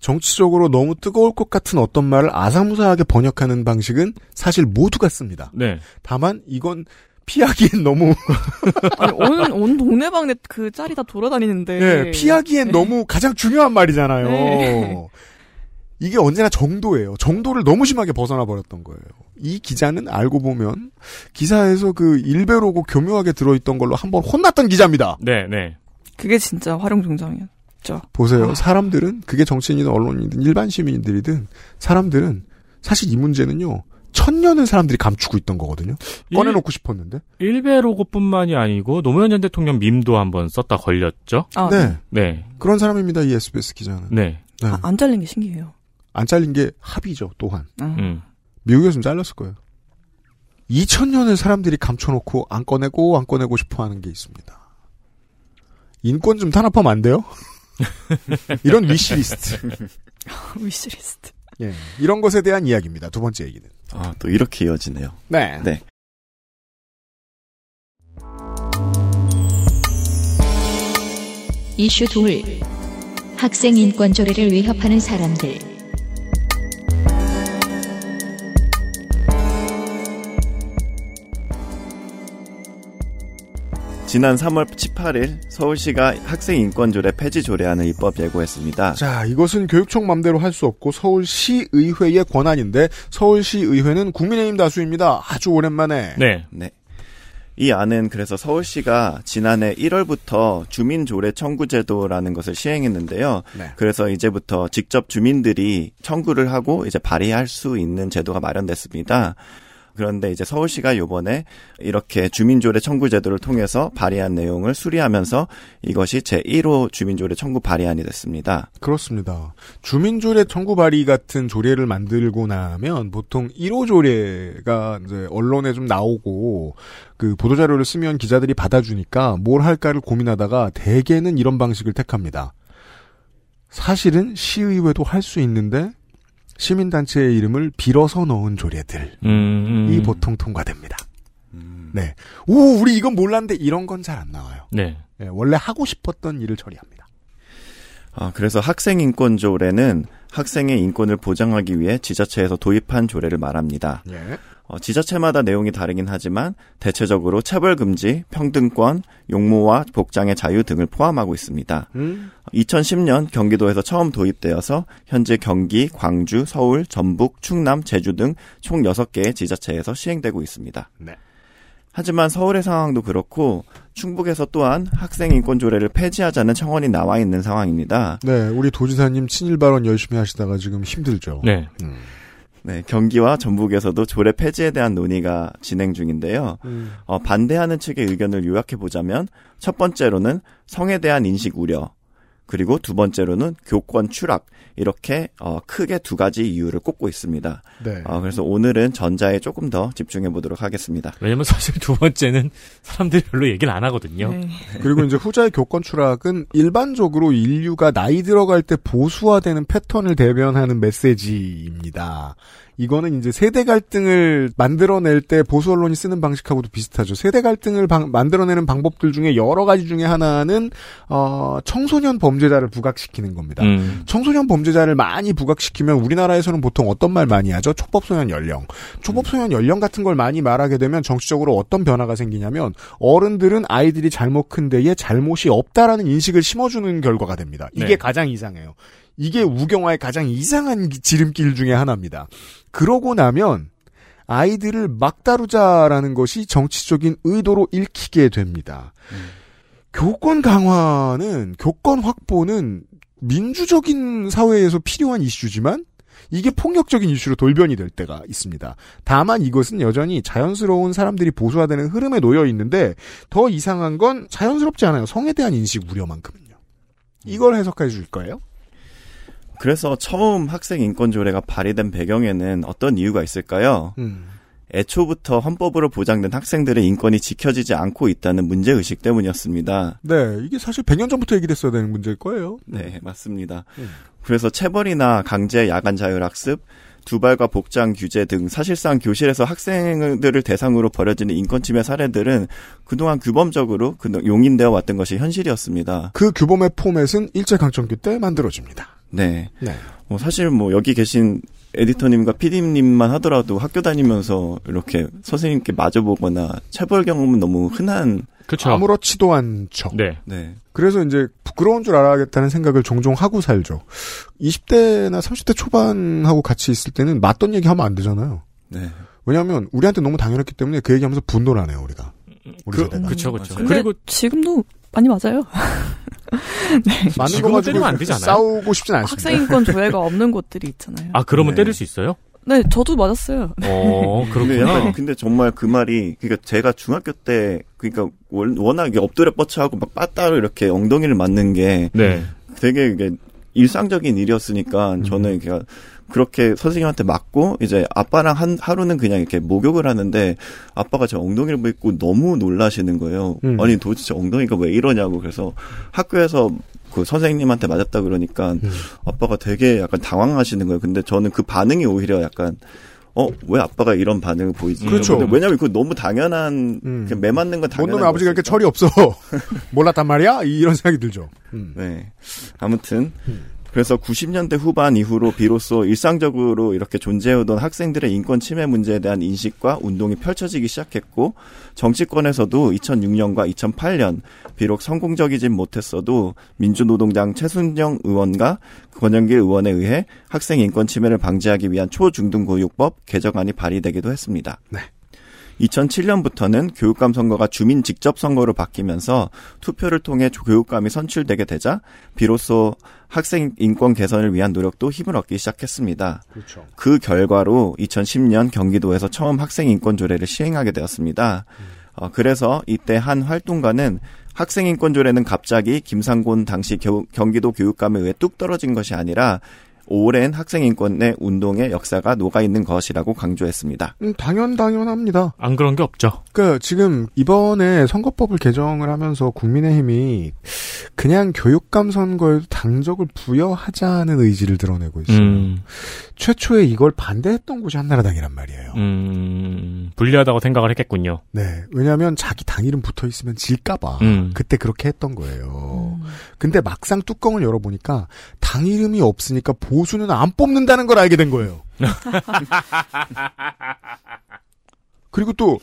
정치적으로 너무 뜨거울 것 같은 어떤 말을 아사무사하게 번역하는 방식은 사실 모두가 씁니다. 네. 다만 이건 피하기엔 너무 아니, 온, 온 동네방네 그 짤이 다 돌아다니는데. 예, 피하기엔 너무 가장 중요한 말이잖아요. 네. 이게 언제나 정도예요. 정도를 너무 심하게 벗어나 버렸던 거예요. 이 기자는 알고 보면 기사에서 그 일베로고 교묘하게 들어있던 걸로 한 번 혼났던 기자입니다. 네, 네. 그게 진짜 활용종장이었죠. 보세요. 사람들은 그게 정치인이든 언론이든 일반 시민들이든 사람들은 사실 이 문제는요. 천년을 사람들이 감추고 있던 거거든요. 꺼내놓고 싶었는데. 일베 로고뿐만이 아니고 노무현 전 대통령 밈도 한번 썼다 걸렸죠. 아, 네. 네. 그런 사람입니다. 이 SBS 기자는. 네. 네. 아, 안 잘린 게 신기해요. 안 잘린 게 합의죠. 또한. 아. 음. 미국에서는 잘렸을 거예요. 2000년을 사람들이 감춰놓고 안 꺼내고 안 꺼내고 싶어 하는 게 있습니다. 인권 좀 탄압하면 안 돼요? 이런 위시리스트. 위시리스트. 예, 이런 것에 대한 이야기입니다. 두 번째 얘기는. 아, 또 이렇게 이어지네요. 네. 네. 이슈 둘. 학생 인권 조례를 위협하는 사람들. 지난 3월 18일 서울시가 학생 인권조례 폐지 조례안을 입법 예고했습니다. 자, 이것은 교육청 맘대로 할 수 없고 서울시의회의 권한인데 서울시의회는 국민의힘 다수입니다. 아주 오랜만에. 네. 네. 이 안은 그래서 서울시가 지난해 1월부터 주민조례 청구제도라는 것을 시행했는데요. 네. 그래서 이제부터 직접 주민들이 청구를 하고 이제 발의할 수 있는 제도가 마련됐습니다. 그런데 이제 서울시가 요번에 이렇게 주민조례 청구 제도를 통해서 발의한 내용을 수리하면서 이것이 제1호 주민조례 청구 발의안이 됐습니다. 그렇습니다. 주민조례 청구 발의 같은 조례를 만들고 나면 보통 1호 조례가 이제 언론에 좀 나오고 그 보도자료를 쓰면 기자들이 받아주니까 뭘 할까를 고민하다가 대개는 이런 방식을 택합니다. 사실은 시의회도 할 수 있는데 시민단체의 이름을 빌어서 넣은 조례들이 음, 음. 보통 통과됩니다. 네. 오, 우리 이건 몰랐는데 이런 건 잘 안 나와요. 네. 네, 원래 하고 싶었던 일을 처리합니다. 아, 그래서 학생 인권 조례는 학생의 인권을 보장하기 위해 지자체에서 도입한 조례를 말합니다. 예. 어, 지자체마다 내용이 다르긴 하지만 대체적으로 차별 금지, 평등권, 용모와 복장의 자유 등을 포함하고 있습니다. 음? 2010년 경기도에서 처음 도입되어서 현재 경기, 광주, 서울, 전북, 충남, 제주 등 총 6개의 지자체에서 시행되고 있습니다. 네. 하지만 서울의 상황도 그렇고 충북에서 또한 학생 인권 조례를 폐지하자는 청원이 나와 있는 상황입니다. 네, 우리 도지사님 친일 발언 열심히 하시다가 지금 힘들죠. 네. 음. 네, 경기와 전북에서도 조례 폐지에 대한 논의가 진행 중인데요. 음. 어, 반대하는 측의 의견을 요약해 보자면 첫 번째로는 성에 대한 인식 우려, 그리고 두 번째로는 교권 추락 이렇게 어, 크게 두 가지 이유를 꼽고 있습니다. 네. 어, 그래서 오늘은 전자에 조금 더 집중해 보도록 하겠습니다. 왜냐면 사실 두 번째는 사람들이 별로 얘기를 안 하거든요. 네. 그리고 이제 후자의 교권 추락은 일반적으로 인류가 나이 들어갈 때 보수화되는 패턴을 대변하는 메시지입니다. 이거는 이제 세대 갈등을 만들어낼 때 보수 언론이 쓰는 방식하고도 비슷하죠. 세대 갈등을 방- 만들어내는 방법들 중에 여러 가지 중에 하나는 어, 청소년 범죄자를 부각시키는 겁니다. 음. 청소년 범죄자를 많이 부각시키면 우리나라에서는 보통 어떤 말 많이 하죠? 초법소년 연령. 초법소년 연령 같은 걸 많이 말하게 되면 정치적으로 어떤 변화가 생기냐면 어른들은 아이들이 잘못 큰 데에 잘못이 없다라는 인식을 심어주는 결과가 됩니다. 이게 네. 가장 이상해요. 이게 우경화의 가장 이상한 기- 지름길 중에 하나입니다. 그러고 나면 아이들을 막 다루자라는 것이 정치적인 의도로 읽히게 됩니다. 교권 강화는 교권 확보는 민주적인 사회에서 필요한 이슈지만 이게 폭력적인 이슈로 돌변이 될 때가 있습니다. 다만 이것은 여전히 자연스러운 사람들이 보수화되는 흐름에 놓여 있는데 더 이상한 건 자연스럽지 않아요. 성에 대한 인식 우려만큼은요. 이걸 해석해 줄 거예요? 그래서 처음 학생 인권 조례가 발의된 배경에는 어떤 이유가 있을까요? 음. 애초부터 헌법으로 보장된 학생들의 인권이 지켜지지 않고 있다는 문제 의식 때문이었습니다. 네, 이게 사실 100년 전부터 얘기됐어야 되는 문제일 거예요. 네, 맞습니다. 음. 그래서 체벌이나 강제 야간 자율학습, 두발과 복장 규제 등 사실상 교실에서 학생들을 대상으로 벌여지는 인권 침해 사례들은 그동안 규범적으로 용인되어 왔던 것이 현실이었습니다. 그 규범의 포맷은 일제강점기 때 만들어집니다. 네. 네. 뭐 사실 뭐 여기 계신 에디터님과 PD님만 하더라도 학교 다니면서 이렇게 선생님께 마주보거나 체벌 경험은 너무 흔한 그쵸. 아무렇지도 않죠. 네. 네. 그래서 이제 부끄러운 줄 알아야겠다는 생각을 종종 하고 살죠. 20대나 30대 초반하고 같이 있을 때는 맞던 얘기 하면 안 되잖아요. 네. 왜냐하면 우리한테 너무 당연했기 때문에 그 얘기하면서 분노를 하네요 우리가. 우리 그. 그쵸, 그쵸. 그리고 지금도 많이 맞아요. 네. 맞는 거 때리면 안 되지 않아요? 싸우고 싶진 않습니다. 학생인권 조례가 없는 곳들이 있잖아요. 아, 그러면 네. 때릴 수 있어요? 네, 저도 맞았어요. 어, 근데, 그렇구나. 약간 근데 정말 그 말이 그러니까 제가 중학교 때 그러니까 월- 워낙 이게 엎드려 뻗쳐하고 막 빠따로 이렇게 엉덩이를 맞는 게 네. 되게 이게 일상적인 일이었으니까 음. 저는 그냥 그렇게 선생님한테 맞고 이제 아빠랑 한 하루는 그냥 이렇게 목욕을 하는데 아빠가 제 엉덩이를 뵙고 너무 놀라시는 거예요. 음. 아니 도대체 엉덩이가 왜 이러냐고 그래서 학교에서 그 선생님한테 맞았다 그러니까 음. 아빠가 되게 약간 당황하시는 거예요. 근데 저는 그 반응이 오히려 약간 어 왜 아빠가 이런 반응을 보이지? 그렇죠. 왜냐면 그거 너무 당연한 음. 그 매맞는 건못 당연한 놈의 아버지가 이렇게. 철이 없어. 몰랐단 말이야? 이런 생각이 들죠. 음. 네. 아무튼 그래서 90년대 후반 이후로 비로소 일상적으로 이렇게 존재해오던 학생들의 인권 침해 문제에 대한 인식과 운동이 펼쳐지기 시작했고 정치권에서도 2006년과 2008년 비록 성공적이진 못했어도 민주노동당 최순영 의원과 권영길 의원에 의해 학생 인권 침해를 방지하기 위한 초중등교육법 개정안이 발의되기도 했습니다. 네. 2007년부터는 교육감 선거가 주민 직접 선거로 바뀌면서 투표를 통해 교육감이 선출되게 되자 비로소 학생 인권 개선을 위한 노력도 힘을 얻기 시작했습니다. 그렇죠. 그 결과로 2010년 경기도에서 처음 학생 인권 조례를 시행하게 되었습니다. 어, 그래서 이때 한 활동가는 학생 인권 조례는 갑자기 김상곤 당시 겨- 경기도 교육감에 의해 뚝 떨어진 것이 아니라 오랜 학생 인권의 운동의 역사가 녹아 있는 것이라고 강조했습니다. 음, 당연 당연합니다. 안 그런 게 없죠. 그러니까 지금 이번에 선거법을 개정을 하면서 국민의힘이 그냥 교육감 선거에도 당적을 부여하자는 의지를 드러내고 있어요. 음, 최초에 이걸 반대했던 곳이 한나라당이란 말이에요. 음, 불리하다고 생각을 했겠군요. 네. 왜냐하면 자기 당 이름 붙어 있으면 질까봐 음. 그때 그렇게 했던 거예요. 근데 막상 뚜껑을 열어보니까 당 이름이 없으니까 보수는 안 뽑는다는 걸 알게 된 거예요. 그리고 또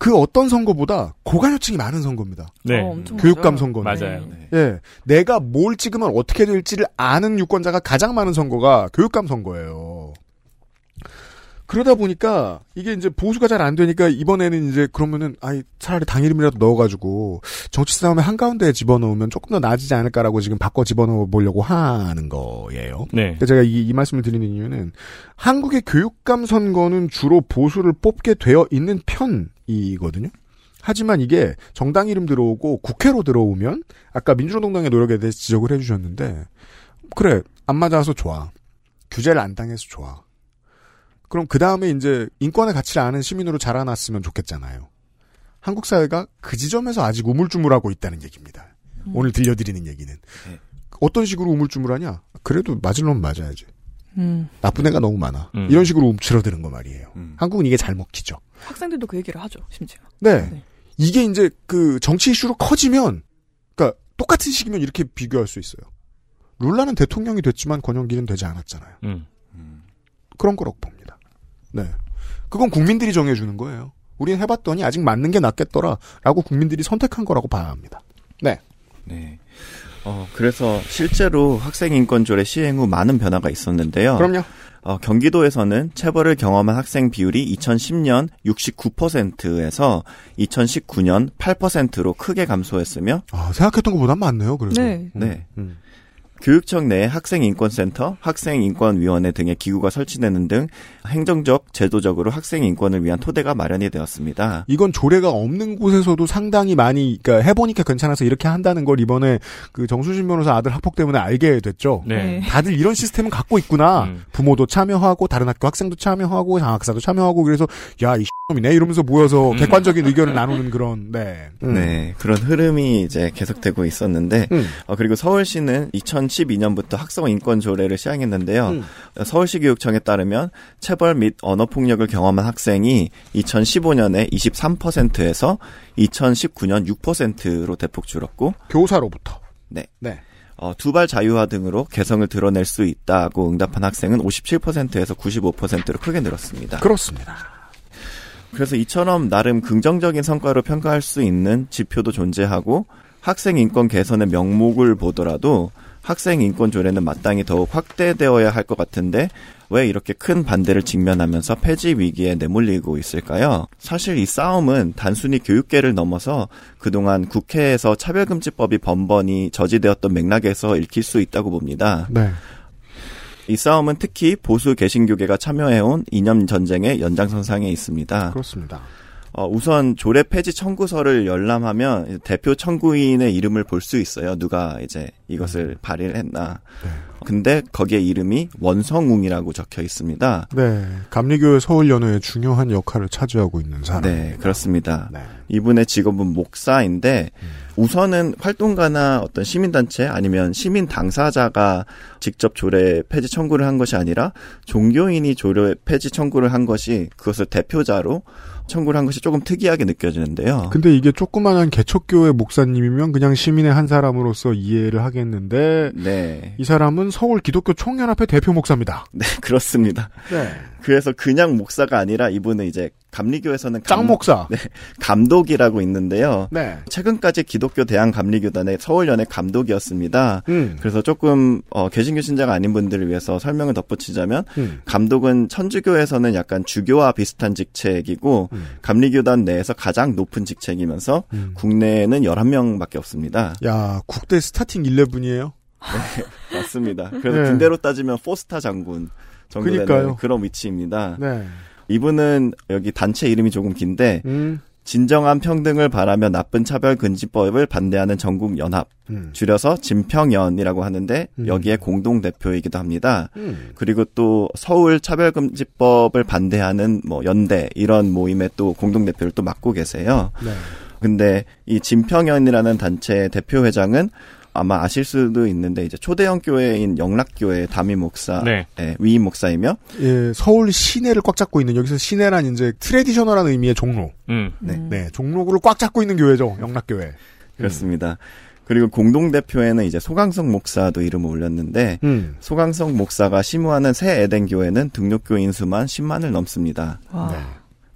그 어떤 선거보다 고관여층이 많은 선거입니다. 네. 어, 엄청 교육감. 선거는. 맞아요. 네. 예. 내가 뭘 찍으면 어떻게 될지를 아는 유권자가 가장 많은 선거가 교육감 선거예요. 그러다 보니까 이게 이제 보수가 잘 안 되니까 이번에는 이제 그러면은 아이 차라리 당 이름이라도 넣어가지고 정치 싸움에 한가운데에 집어넣으면 조금 더 나아지지 않을까라고 지금 바꿔 집어넣어 보려고 하는 거예요. 네. 그러니까 제가 이, 이 말씀을 드리는 이유는 한국의 교육감 선거는 주로 보수를 뽑게 되어 있는 편이거든요. 하지만 이게 정당 이름 들어오고 국회로 들어오면 아까 민주노동당의 노력에 대해서 지적을 해주셨는데 그래 안 맞아서 좋아 규제를 안 당해서 좋아 그럼 그 다음에 이제 인권의 가치를 아는 시민으로 자라났으면 좋겠잖아요. 한국 사회가 그 지점에서 아직 우물쭈물하고 있다는 얘기입니다. 오늘 들려드리는 얘기는 네. 어떤 식으로 우물쭈물하냐? 그래도 맞을 놈 맞아야지. 음. 나쁜 애가 너무 많아. 음. 이런 식으로 움츠러드는 거 말이에요. 음. 한국은 이게 잘 먹히죠. 학생들도 그 얘기를 하죠, 심지어. 네. 네. 이게 이제 그 정치 이슈로 커지면, 그러니까 똑같은 시기면 이렇게 비교할 수 있어요. 룰라는 대통령이 됐지만 권영기는 되지 않았잖아요. 음. 그런 거라고 봅니다. 네. 그건 국민들이 정해주는 거예요. 우린 해봤더니 아직 맞는 게 낫겠더라라고 국민들이 선택한 거라고 봐야 합니다. 네. 네. 어, 그래서 실제로 학생인권조례 시행 후 많은 변화가 있었는데요. 그럼요. 어, 경기도에서는 체벌을 경험한 학생 비율이 2010년 69%에서 2019년 8%로 크게 감소했으며, 아, 생각했던 것보다 많네요. 그래서. 네. 네. 음. 교육청 내에 학생인권센터, 학생인권위원회 등의 기구가 설치되는 등 행정적, 제도적으로 학생 인권을 위한 토대가 마련이 되었습니다. 이건 조례가 없는 곳에서도 상당히 많이 그러니까 해보니까 괜찮아서 이렇게 한다는 걸 이번에 그 정수진 변호사 아들 학폭 때문에 알게 됐죠. 네. 다들 이런 시스템은 갖고 있구나. 음. 부모도 참여하고 다른 학교 학생도 참여하고 장학사도 참여하고 그래서 야이 놈이네 이러면서 모여서 음. 객관적인 의견을 나누는 그런 네. 음. 네, 그런 흐름이 이제 계속되고 있었는데, 음. 어, 그리고 서울시는 2012년부터 학생 인권 조례를 시행했는데요. 음. 서울시 교육청에 따르면 체벌 및 언어 폭력을 경험한 학생이 2015년에 23%에서 2019년 6%로 대폭 줄었고, 교사로부터. 네. 네. 어, 두발 자유화 등으로 개성을 드러낼 수 있다고 응답한 학생은 57%에서 95%로 크게 늘었습니다. 그렇습니다. 그래서 이처럼 나름 긍정적인 성과로 평가할 수 있는 지표도 존재하고 학생 인권 개선의 명목을 보더라도 학생 인권 조례는 마땅히 더욱 확대되어야 할 것 같은데 왜 이렇게 큰 반대를 직면하면서 폐지 위기에 내몰리고 있을까요? 사실 이 싸움은 단순히 교육계를 넘어서 그동안 국회에서 차별금지법이 번번이 저지되었던 맥락에서 읽힐 수 있다고 봅니다. 네. 이 싸움은 특히 보수 개신교계가 참여해온 이념 전쟁의 연장선상에 있습니다. 그렇습니다. 어, 우선 조례 폐지 청구서를 열람하면 대표 청구인의 이름을 볼 수 있어요. 누가 이제 이것을 발의를 했나. 근데 거기에 이름이 원성웅이라고 적혀 있습니다. 네. 감리교회 서울연회의 중요한 역할을 차지하고 있는 사람. 네, 그렇습니다. 네. 이분의 직업은 목사인데 우선은 활동가나 어떤 시민단체 아니면 시민 당사자가 직접 조례 폐지 청구를 한 것이 아니라 종교인이 조례 폐지 청구를 한 것이 그것을 대표자로 청구를 한 것이 조금 특이하게 느껴지는데요. 근데 이게 조그만한 개척교회 목사님이면 그냥 시민의 한 사람으로서 이해를 하겠는데 네. 이 사람은 서울 기독교 총연합회 대표 목사입니다. 네, 그렇습니다. 네. 그래서 그냥 목사가 아니라 이분은 이제 감리교에서는 짱 목사. 네, 감독이라고 있는데요. 네. 최근까지 기독교 대한 감리교단의 서울연의 감독이었습니다. 음. 그래서 조금 어, 개신교 신자가 아닌 분들을 위해서 설명을 덧붙이자면 음. 감독은 천주교에서는 약간 주교와 비슷한 직책이고 음. 감리교단 내에서 가장 높은 직책이면서 음. 국내에는 11명밖에 없습니다. 야, 국대 스타팅 11이에요? 맞습니다. 그래서 네. 군대로 따지면 포스타 장군 정도 되는 그러니까요. 그런 위치입니다. 네. 이분은 여기 단체 이름이 조금 긴데 음. 진정한 평등을 바라며 나쁜 차별 금지법을 반대하는 전국 연합 음. 줄여서 진평연이라고 하는데 음. 여기에 공동 대표이기도 합니다. 음. 그리고 또 서울 차별 금지법을 반대하는 뭐 연대 이런 모임의 또 공동 대표를 또 맡고 계세요. 네. 근데 이 진평연이라는 단체 대표 회장은 아마 아실 수도 있는데 이제 초대형 교회인 영락교회 담임 목사, 네. 예, 위임 목사이며 예, 서울 시내를 꽉 잡고 있는 여기서 시내란 이제 트레디셔널한 의미의 종로. 음. 네. 네, 종로구를 꽉 잡고 있는 교회죠. 영락교회. 그렇습니다. 그리고 공동 대표에는 이제 소강성 목사도 이름을 올렸는데 음. 소강성 목사가 심우하는 새 에덴 교회는 등록 교인 수만 10만을 넘습니다. 와.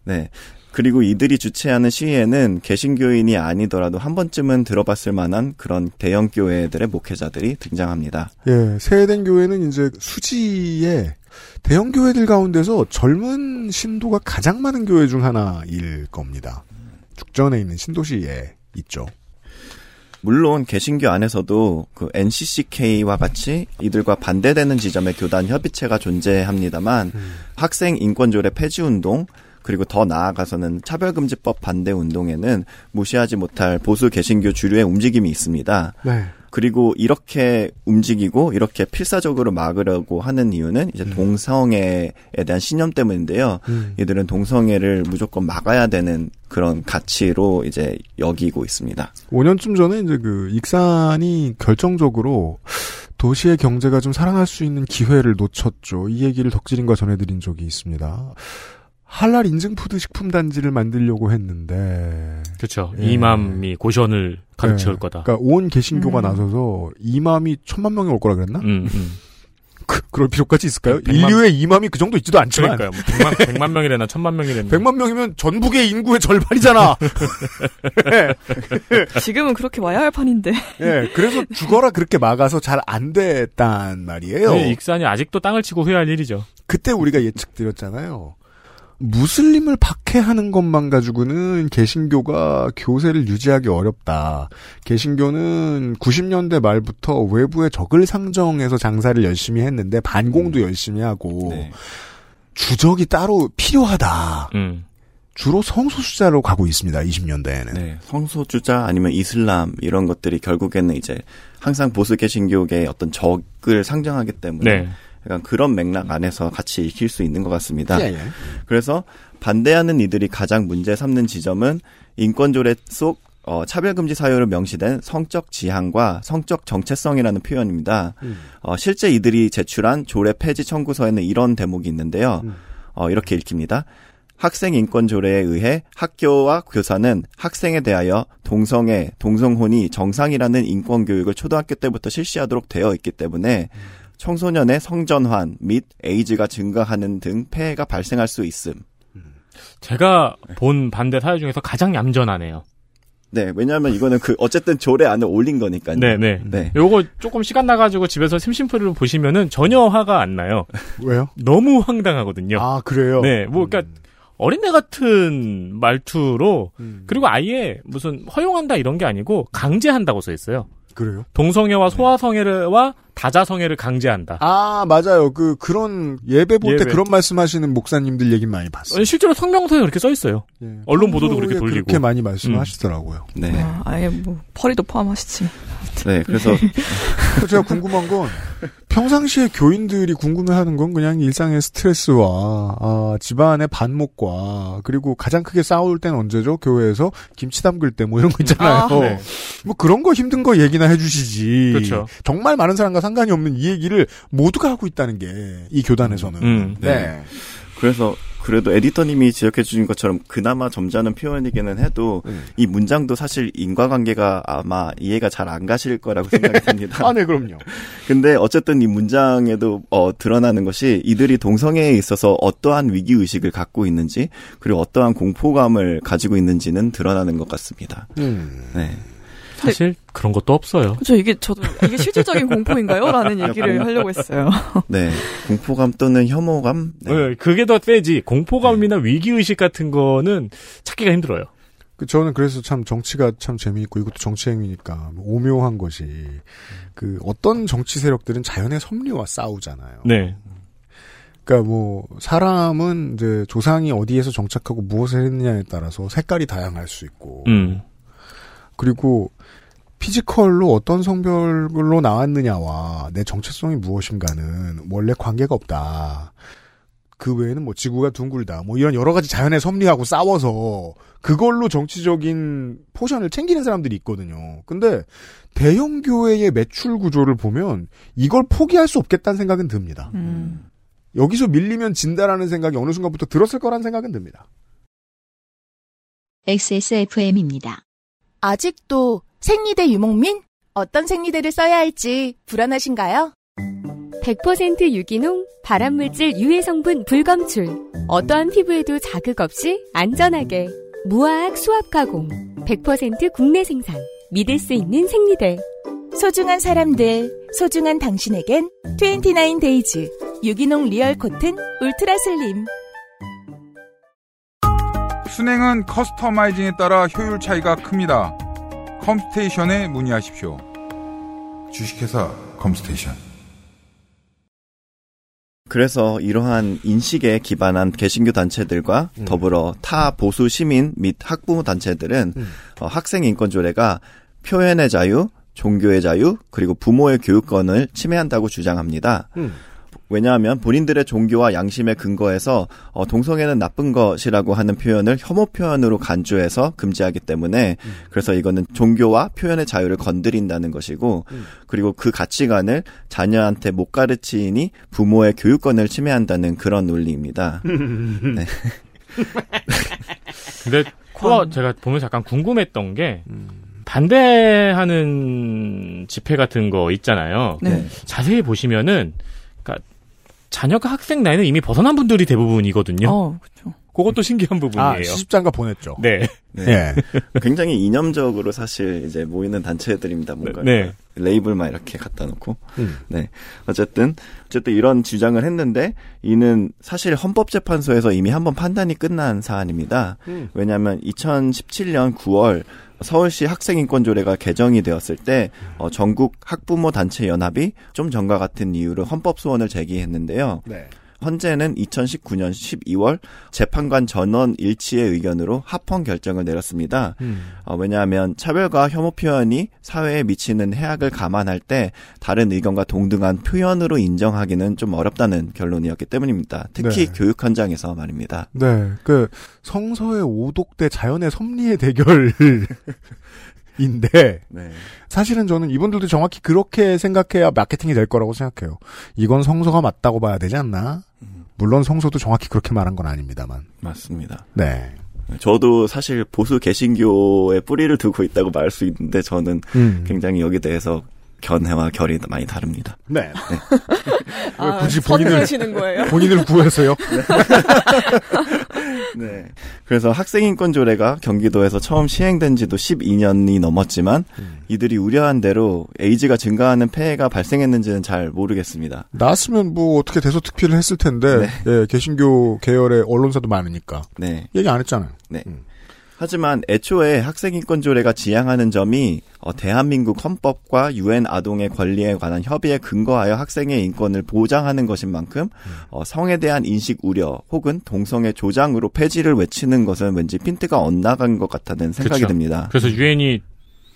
네. 그리고 이들이 주최하는 시위에는 개신교인이 아니더라도 한 번쯤은 들어봤을 만한 그런 대형 교회들의 목회자들이 등장합니다. 예, 세eden 교회는 이제 수지에 대형 교회들 가운데서 젊은 신도가 가장 많은 교회 중 하나일 겁니다. 죽전에 있는 신도시에 있죠. 물론 개신교 안에서도 그 NCCK와 같이 이들과 반대되는 지점의 교단 협의체가 존재합니다만 학생 인권조례 폐지 운동 그리고 더 나아가서는 차별금지법 반대 운동에는 무시하지 못할 보수 개신교 주류의 움직임이 있습니다. 네. 그리고 이렇게 움직이고 이렇게 필사적으로 막으려고 하는 이유는 이제 동성애에 대한 신념 때문인데요. 음. 이들은 동성애를 무조건 막아야 되는 그런 가치로 이제 여기고 있습니다. 5년쯤 전에 이제 그 익산이 결정적으로 도시의 경제가 좀 살아날 수 있는 기회를 놓쳤죠. 이 얘기를 덕질인과 전해드린 적이 있습니다. 할랄 인증 푸드 식품 단지를 만들려고 했는데 그렇죠. 예. 이맘이 고전을 가득 채울 네. 거다. 그러니까 온 개신교가 음. 나서서 이맘이 천만 명이 올 거라 그랬나? 음, 음. 그, 그럴 필요까지 있을까요? 백만- 인류의 이맘이 그 정도 있지도 않지만 그러니까요. 뭐 100만, 100만 명이래나 1000만 명이래나. 100만 명이면 전국의 인구의 절반이잖아. 지금은 그렇게 와야 할 판인데. 예, 그래서 죽어라 그렇게 막아서 잘 안 됐단 말이에요. 네, 익산이 아직도 땅을 치고 후회할 일이죠. 그때 우리가 예측드렸잖아요. 무슬림을 박해하는 것만 가지고는 개신교가 교세를 유지하기 어렵다. 개신교는 90년대 말부터 외부의 적을 상정해서 장사를 열심히 했는데 반공도 열심히 하고 네. 주적이 따로 필요하다. 음. 주로 성소수자로 가고 있습니다. 20년대에는. 네, 성소주자 아니면 이슬람 이런 것들이 결국에는 이제 항상 보수 개신교계의 어떤 적을 상정하기 때문에 네. 약간 그런 맥락 안에서 같이 익힐 수 있는 것 같습니다. 예, 예. 그래서 반대하는 이들이 가장 문제 삼는 지점은 인권조례 속 어, 차별금지 사유로 명시된 성적 지향과 성적 정체성이라는 표현입니다. 음. 어, 실제 이들이 제출한 조례 폐지 청구서에는 이런 대목이 있는데요. 음. 어, 이렇게 읽힙니다. 학생 인권 조례에 의해 학교와 교사는 학생에 대하여 동성애, 동성혼이 정상이라는 인권 교육을 초등학교 때부터 실시하도록 되어 있기 때문에 청소년의 성전환 및 에이즈가 증가하는 등 폐해가 발생할 수 있음. 제가 본 반대 사유 중에서 가장 얌전하네요. 네, 왜냐하면 이거는 그 어쨌든 조례 안에 올린 거니까요. 네 네. 네. 요거 조금 시간 나가지고 집에서 심심풀이로 보시면은 전혀 화가 안 나요. 왜요? 너무 황당하거든요. 아, 그래요? 네, 뭐, 그니까, 어린애 같은 말투로, 음. 그리고 아예 무슨 허용한다 이런 게 아니고, 강제한다고 써 있어요. 그래요? 동성애와 소아성애와 다자성애를 강제한다. 아, 맞아요. 그, 그런, 예배 볼 때. 그런 말씀하시는 목사님들 얘기 많이 봤어요. 아니, 실제로 성명서에 그렇게 써 있어요. 예. 언론 보도도 그렇게 돌리고. 그렇게 많이 말씀하시더라고요. 네. 아, 아예 뭐 펄이도 포함하시지. 네, 그래서 그래서 제가 궁금한 건 평상시에 교인들이 궁금해하는 건 그냥 일상의 스트레스와 아, 집안의 반목과 그리고 가장 크게 싸울 땐 언제죠? 교회에서 김치 담글 때 뭐 이런 거 있잖아요. 아, 네. 뭐 그런 거 힘든 거 얘기나 해주시지. 그렇죠. 정말 많은 사람과 상 관이 없는 이 얘기를 모두가 하고 있다는 게 이 교단에서는. 음. 네. 그래서 그래도 에디터님이 지적해 주신 것처럼 그나마 점잖은 표현이기는 해도 음. 이 문장도 사실 인과관계가 아마 이해가 잘 안 가실 거라고 생각이 듭니다. 아, 네, 그럼요. 근데 어쨌든 이 문장에도 어, 드러나는 것이 이들이 동성애에 있어서 어떠한 위기 의식을 갖고 있는지 그리고 어떠한 공포감을 가지고 있는지는 드러나는 것 같습니다. 음. 네. 사실 그런 것도 없어요. 그렇죠. 이게 저도 이게 실질적인 공포인가요? 라는 얘기를 하려고 했어요. 네. 공포감 또는 혐오감. 네. 네, 그게 더 세지. 공포감이나 위기의식 같은 거는 찾기가 힘들어요. 그 저는 그래서 참 정치가 참 재미있고 이것도 정치 행위니까 오묘한 것이 그 어떤 정치 세력들은 자연의 섭리와 싸우잖아요. 네. 그러니까 뭐 사람은 이제 조상이 어디에서 정착하고 무엇을 했느냐에 따라서 색깔이 다양할 수 있고 음. 그리고 physical로 어떤 성별로 나왔느냐와 내 정체성이 무엇인가는 원래 관계가 없다. 그 외에는 뭐 지구가 둥글다. 뭐 이런 여러 가지 자연의 섭리하고 싸워서 그걸로 정치적인 포션을 챙기는 사람들이 있거든요. 근데 대형 교회의 매출 구조를 보면 이걸 포기할 수 없겠다는 생각은 듭니다. 음. 여기서 밀리면 진다라는 생각이 어느 순간부터 들었을 거란 생각은 듭니다. XSFM입니다. 아직도 생리대 유목민? 어떤 생리대를 써야 할지 불안하신가요? 100% 유기농, 발암물질 유해 성분 불검출. 어떠한 피부에도 자극 없이 안전하게. 무화학 수압 가공. 100% 국내 생산. 믿을 수 있는 생리대. 소중한 사람들, 소중한 당신에겐 29 Days 유기농 real cotton ultra slim. 수냉은 customizing에 따라 효율 차이가 큽니다. 컴스테이션에 문의하십시오. 주식회사 컴스테이션. 그래서 이러한 인식에 기반한 개신교 단체들과 더불어 타 보수 시민 및 학부모 단체들은 어, 학생 인권 조례가 표현의 자유, 종교의 자유, 그리고 부모의 교육권을 침해한다고 주장합니다. 왜냐하면 본인들의 종교와 양심에 근거해서 어, 동성애는 나쁜 것이라고 하는 표현을 혐오 표현으로 간주해서 금지하기 때문에 그래서 이거는 종교와 표현의 자유를 건드린다는 것이고 그리고 그 가치관을 자녀한테 못 가르치니 부모의 교육권을 침해한다는 그런 논리입니다. 네. 근데 또 제가 보면서 약간 궁금했던 게 반대하는 집회 같은 거 있잖아요. 네. 자세히 보시면은 그러니까 자녀가 학생 나이는 이미 벗어난 분들이 대부분이거든요. 어, 그렇죠. 그것도 신기한 부분이에요. 아, 시집장가 보냈죠. 네. 네. 예. 굉장히 이념적으로 사실 이제 모이는 단체들입니다. 뭔가 네. 레이블만 이렇게 갖다 놓고. 음. 네. 어쨌든 어쨌든 이런 주장을 했는데 이는 사실 헌법재판소에서 이미 한번 판단이 끝난 사안입니다. 음. 왜냐하면 2017년 9월 서울시 학생인권조례가 개정이 되었을 때 어, 전국 학부모 단체 연합이 좀 전과 같은 이유로 헌법 소원을 제기했는데요. 네. 헌재는 2019년 12월 재판관 전원 일치의 의견으로 합헌 결정을 내렸습니다. 음. 어, 왜냐하면 차별과 혐오 표현이 사회에 미치는 해악을 감안할 때 다른 의견과 동등한 표현으로 인정하기는 좀 어렵다는 결론이었기 때문입니다. 특히 네. 교육 현장에서 말입니다. 네, 그 성서의 오독 대 자연의 섭리의 대결 인데 네. 사실은 저는 이분들도 정확히 그렇게 생각해야 마케팅이 될 거라고 생각해요. 이건 성서가 맞다고 봐야 되지 않나? 물론 성서도 정확히 그렇게 말한 건 아닙니다만. 맞습니다. 네. 저도 사실 보수 개신교에 뿌리를 두고 있다고 말할 수 있는데 저는 음. 굉장히 여기 대해서 견해와 결이 많이 다릅니다. 네. 아, 왜 굳이 본인을? 본인을 구해서요? 네. 그래서 학생인권 조례가 경기도에서 처음 시행된 지도 12년이 넘었지만 이들이 우려한 대로 에이즈가 증가하는 폐해가 발생했는지는 잘 모르겠습니다. 나왔으면 뭐 어떻게 대서특필을 했을 텐데 예, 개신교 계열의 언론사도 많으니까 네. 얘기 안 했잖아요. 네. 하지만 애초에 학생인권조례가 지향하는 점이 어, 대한민국 헌법과 유엔 아동의 권리에 관한 협의에 근거하여 학생의 인권을 보장하는 것인 만큼 어, 성에 대한 인식 우려 혹은 동성애 조장으로 폐지를 외치는 것은 왠지 핀트가 엇나간 것 같다는 생각이 그쵸. 듭니다. 그래서 유엔이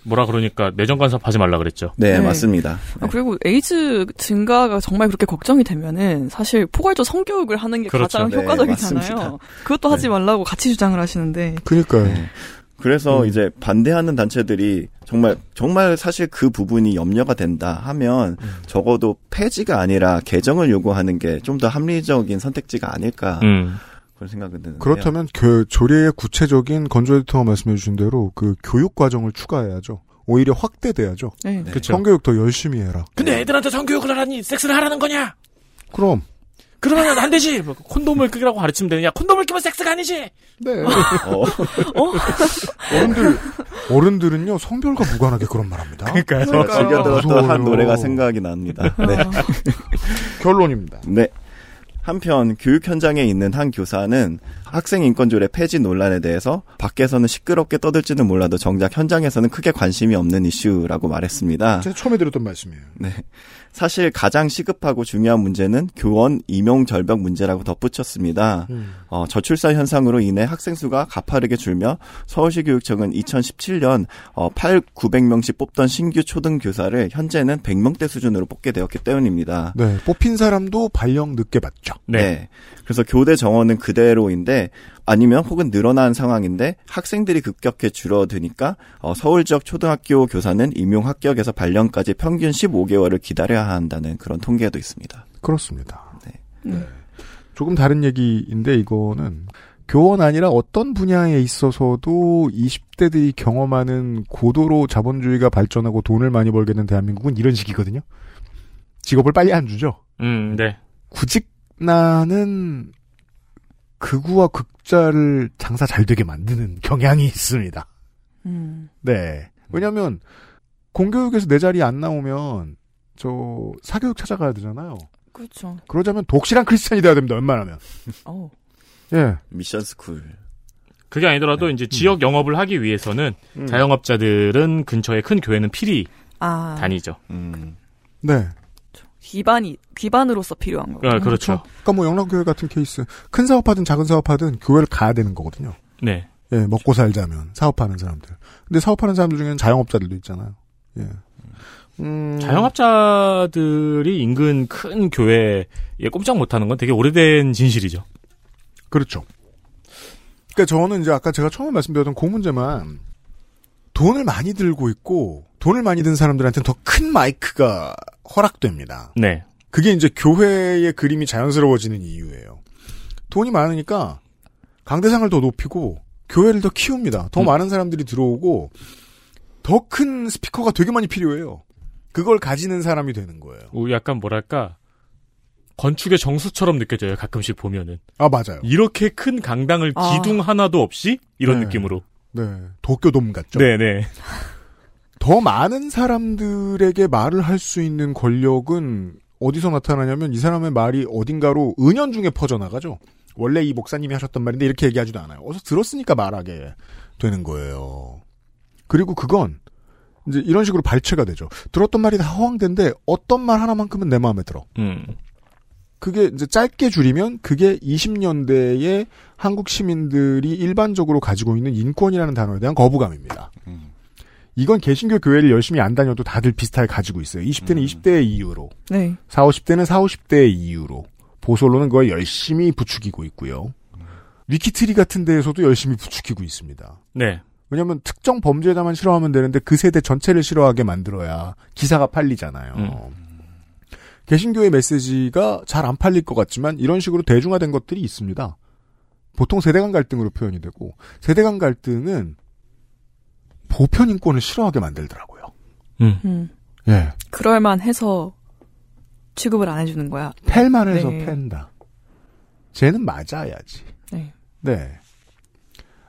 뭐라 그러니까 내정 간섭하지 말라 그랬죠. 네, 네. 맞습니다. 아, 그리고 에이즈 증가가 정말 그렇게 걱정이 되면은 사실 포괄적 성교육을 하는 게 그렇죠. 가장 네, 효과적이잖아요. 그것도 하지 말라고 같이 주장을 하시는데. 그러니까요. 네. 그래서 이제 반대하는 단체들이 정말 정말 사실 그 부분이 염려가 된다 하면 적어도 폐지가 아니라 개정을 요구하는 게 좀 더 합리적인 선택지가 아닐까 음. 그런 생각은 드는데요. 그렇다면 그 조례의 구체적인 건조 에디터가 말씀해 주신 대로 그 교육 과정을 추가해야죠. 오히려 확대돼야죠. 네. 그쵸. 성교육 더 열심히 해라. 근데 애들한테 성교육을 하라니 섹스를 하라는 거냐? 그럼 그러면 안 되지. 뭐 콘돔을 끼라고 가르치면 되느냐? 콘돔을 끼면 섹스가 아니지. 네. 어. 어른들 어른들은요 성별과 무관하게 그런 말합니다. 그러니까요. 제가 즐겨 들었던. 한 노래가 생각이 납니다. 네. 결론입니다. 네. 한편 교육 현장에 있는 한 교사는 학생 인권조례 폐지 논란에 대해서 밖에서는 시끄럽게 떠들지는 몰라도 정작 현장에서는 크게 관심이 없는 이슈라고 말했습니다. 제가 처음에 들었던 말씀이에요. 네. 사실 가장 시급하고 중요한 문제는 교원 임용 절벽 문제라고 덧붙였습니다. 음. 어, 저출산 현상으로 인해 학생 수가 가파르게 줄며 서울시 교육청은 2017년 어, 8, 900명씩 뽑던 신규 초등 교사를 현재는 100명대 수준으로 뽑게 되었기 때문입니다. 네, 뽑힌 사람도 발령 늦게 받죠. 네. 그래서 교대 정원은 그대로인데 아니면 혹은 늘어난 상황인데 학생들이 급격히 줄어드니까 어, 서울 지역 초등학교 교사는 임용 합격에서 발령까지 평균 15개월을 기다려야 한다는 그런 통계도 있습니다. 그렇습니다. 네. 조금 다른 얘기인데 이거는 교원 아니라 어떤 분야에 있어서도 20대들이 경험하는 고도로 자본주의가 발전하고 돈을 많이 벌겠는 대한민국은 이런 식이거든요. 직업을 빨리 안 주죠. 음, 네. 구직나는 극우와 극자를 장사 잘 되게 만드는 경향이 있습니다. 음. 네. 왜냐면, 공교육에서 내 자리 안 나오면, 저, 사교육 찾아가야 되잖아요. 그렇죠. 그러자면 독실한 크리스찬이 돼야 됩니다, 웬만하면. 어. 예. 미션 스쿨. 그게 아니더라도 이제 지역 영업을 하기 위해서는 음. 자영업자들은 근처에 큰 교회는 필히 아. 다니죠. 음. 네. 기반이, 기반으로서 필요한 거. 아, 그렇죠. 그러니까 뭐 영락교회 같은 케이스, 큰 사업하든 작은 사업하든 교회를 가야 되는 거거든요. 네. 예, 먹고 살자면, 사업하는 사람들. 근데 사업하는 사람들 중에는 자영업자들도 있잖아요. 예. 음, 자영업자들이 인근 큰 교회에 꼼짝 못하는 건 되게 오래된 진실이죠. 그렇죠. 그러니까 저는 이제 아까 제가 처음에 말씀드렸던 그 문제만 돈을 많이 들고 있고 돈을 많이 든 사람들한테는 더 큰 마이크가 허락됩니다. 네. 그게 이제 교회의 그림이 자연스러워지는 이유예요. 돈이 많으니까 강대상을 더 높이고 교회를 더 키웁니다. 더 음. 많은 사람들이 들어오고 더 큰 스피커가 되게 많이 필요해요. 그걸 가지는 사람이 되는 거예요. 우- 약간 뭐랄까 건축의 정수처럼 느껴져요. 가끔씩 보면은. 아 맞아요. 이렇게 큰 강당을 아. 기둥 하나도 없이 이런 네. 느낌으로. 네. 도쿄돔 같죠. 네네. 더 많은 사람들에게 말을 할 수 있는 권력은 어디서 나타나냐면 이 사람의 말이 어딘가로 은연중에 퍼져나가죠. 원래 이 목사님이 하셨던 말인데 이렇게 얘기하지도 않아요. 어서 들었으니까 말하게 되는 거예요. 그리고 그건 이제 이런 식으로 발췌가 되죠. 들었던 말이 다 허황된데 어떤 말 하나만큼은 내 마음에 들어. 음. 그게 이제 짧게 줄이면 그게 20년대에 한국 시민들이 일반적으로 가지고 있는 인권이라는 단어에 대한 거부감입니다. 이건 개신교 교회를 열심히 안 다녀도 다들 비슷하게 가지고 있어요. 20대는 20대의 이유로, 네. 4, 50대는 4, 50대의 이유로, 보솔로는 그걸 열심히 부추기고 있고요. 위키트리 같은 데에서도 열심히 부추기고 있습니다. 네. 왜냐하면 특정 범죄자만 싫어하면 되는데 그 세대 전체를 싫어하게 만들어야 기사가 팔리잖아요. 음. 개신교의 메시지가 잘 안 팔릴 것 같지만 이런 식으로 대중화된 것들이 있습니다. 보통 세대 간 갈등으로 표현이 되고 세대 간 갈등은 보편 인권을 싫어하게 만들더라고요. 음. 예. 그럴만 해서 취급을 안 해주는 거야. 팰만 해서 네. 팬다. 쟤는 맞아야지. 네. 네.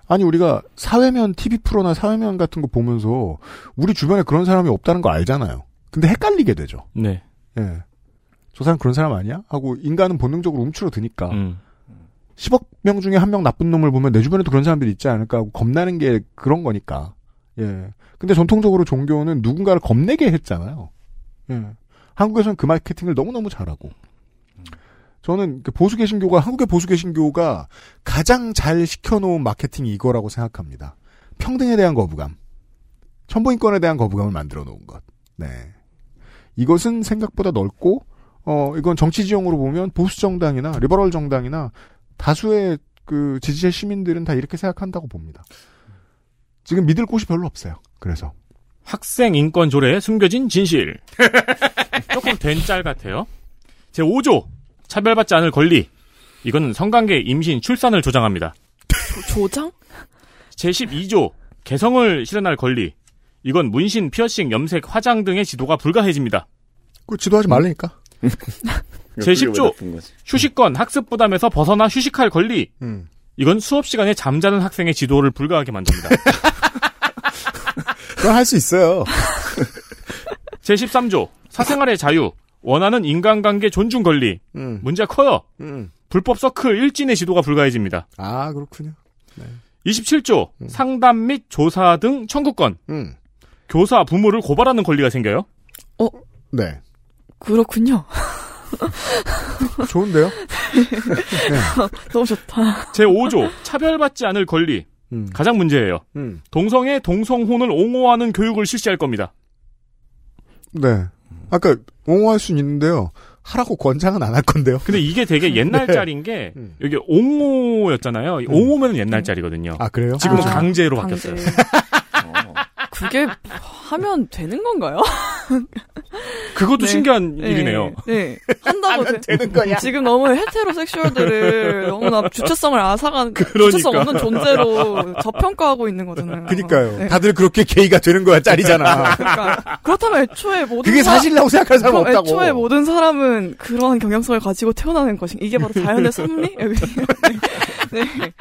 아니 우리가 사회면 TV 프로나 사회면 같은 거 보면서 우리 주변에 그런 사람이 없다는 거 알잖아요. 근데 헷갈리게 되죠. 네. 예. 저 사람 그런 사람 아니야? 하고 인간은 본능적으로 움츠러드니까 음. 10억 명 중에 한 명 나쁜 놈을 보면 내 주변에도 그런 사람들이 있지 않을까 하고 겁나는 게 그런 거니까. 예. 근데 전통적으로 종교는 누군가를 겁내게 했잖아요. 예. 한국에서는 그 마케팅을 너무너무 잘하고. 저는 그 보수 개신교가 한국의 보수 개신교가 가장 잘 시켜놓은 마케팅이 이거라고 생각합니다. 평등에 대한 거부감, 천부인권에 대한 거부감을 만들어 놓은 것. 네. 이것은 생각보다 넓고 어 이건 정치 지형으로 보면 보수 정당이나 리버럴 정당이나 다수의 그 지지자 시민들은 다 이렇게 생각한다고 봅니다. 지금 믿을 곳이 별로 없어요. 그래서 학생 인권 조례에 숨겨진 진실. 조금 된 짤 같아요. 제 5조 차별받지 않을 권리. 이건 성관계 임신 출산을 조장합니다. 조, 장 제 12조 개성을 실현할 권리. 이건 문신, 피어싱, 염색, 화장 등의 지도가 불가해집니다. 그 지도하지 말라니까. 제 10조 휴식권 학습 부담에서 벗어나 휴식할 권리. 음. 이건 수업 시간에 잠자는 학생의 지도를 불가하게 만듭니다. 그건 할 수 있어요. 제 13조 사생활의 자유. 원하는 인간관계 존중 권리. 음. 문제가 커요. 음. 불법 서클 일진의 지도가 불가해집니다. 아 그렇군요. 27조 상담 및 조사 등 청구권. 음. 교사 부모를 고발하는 권리가 생겨요. 네. 그렇군요. 좋은데요? 너무 좋다. 제 5조 차별받지 않을 권리. 음. 가장 문제예요. 음. 동성애, 동성혼을 옹호하는 교육을 실시할 겁니다. 네. 아까 옹호할 수는 있는데요. 하라고 권장은 안 할 건데요. 근데 이게 되게 옛날 네. 짤인 게 여기 옹호였잖아요. 옹호면 옛날 짤이거든요. 아 그래요? 지금은 아, 강제로 강제. 바뀌었어요. 그게 하면 되는 건가요? 그것도 네. 신기한 네. 일이네요. 네. 한다고 돼- 되는 거야. 지금 너무 헤테로섹슈얼들을 너무나 주체성을 앗아간 그러니까. 주체성 없는 존재로 저평가하고 있는 거잖아요. 그니까요. 네. 다들 그렇게 게이가 되는 거야, 짤이잖아. 그러니까 그렇다면 애초에 모든 그게 사- 사실이라고 생각하는 사람 없다고. 애초에 모든 사람은 그런 경향성을 가지고 태어나는 것인 이게 바로 자연의 섭리? 여기. 네.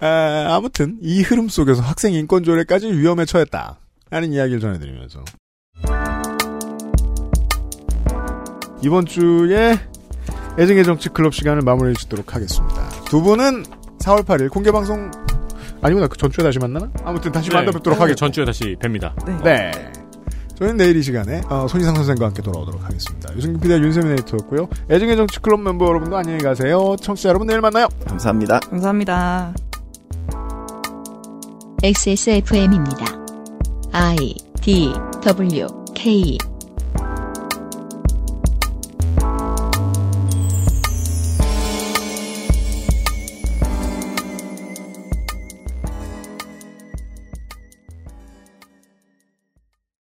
네. 아, 아무튼 이 흐름 속에서 학생 인권 조례까지 위험에 처했다. 하는 이야기를 전해드리면서 이번 주에 애증의 정치 클럽 시간을 마무리해 주도록 하겠습니다. 두 분은 4월 8일 공개 방송 아니구나 그 전주에 다시 만나나? 아무튼 다시 만나 뵙도록 네, 하겠고 전주에 다시 뵙니다. 네. 저희는 내일 이 시간에 어, 손희상 선생과 함께 돌아오도록 하겠습니다. 유승균 PD와 윤세민 에디터였고요. 애증의 정치 클럽 멤버 여러분도 안녕히 가세요. 청취자 여러분 내일 만나요. 감사합니다. 감사합니다. XSFM입니다. I D W K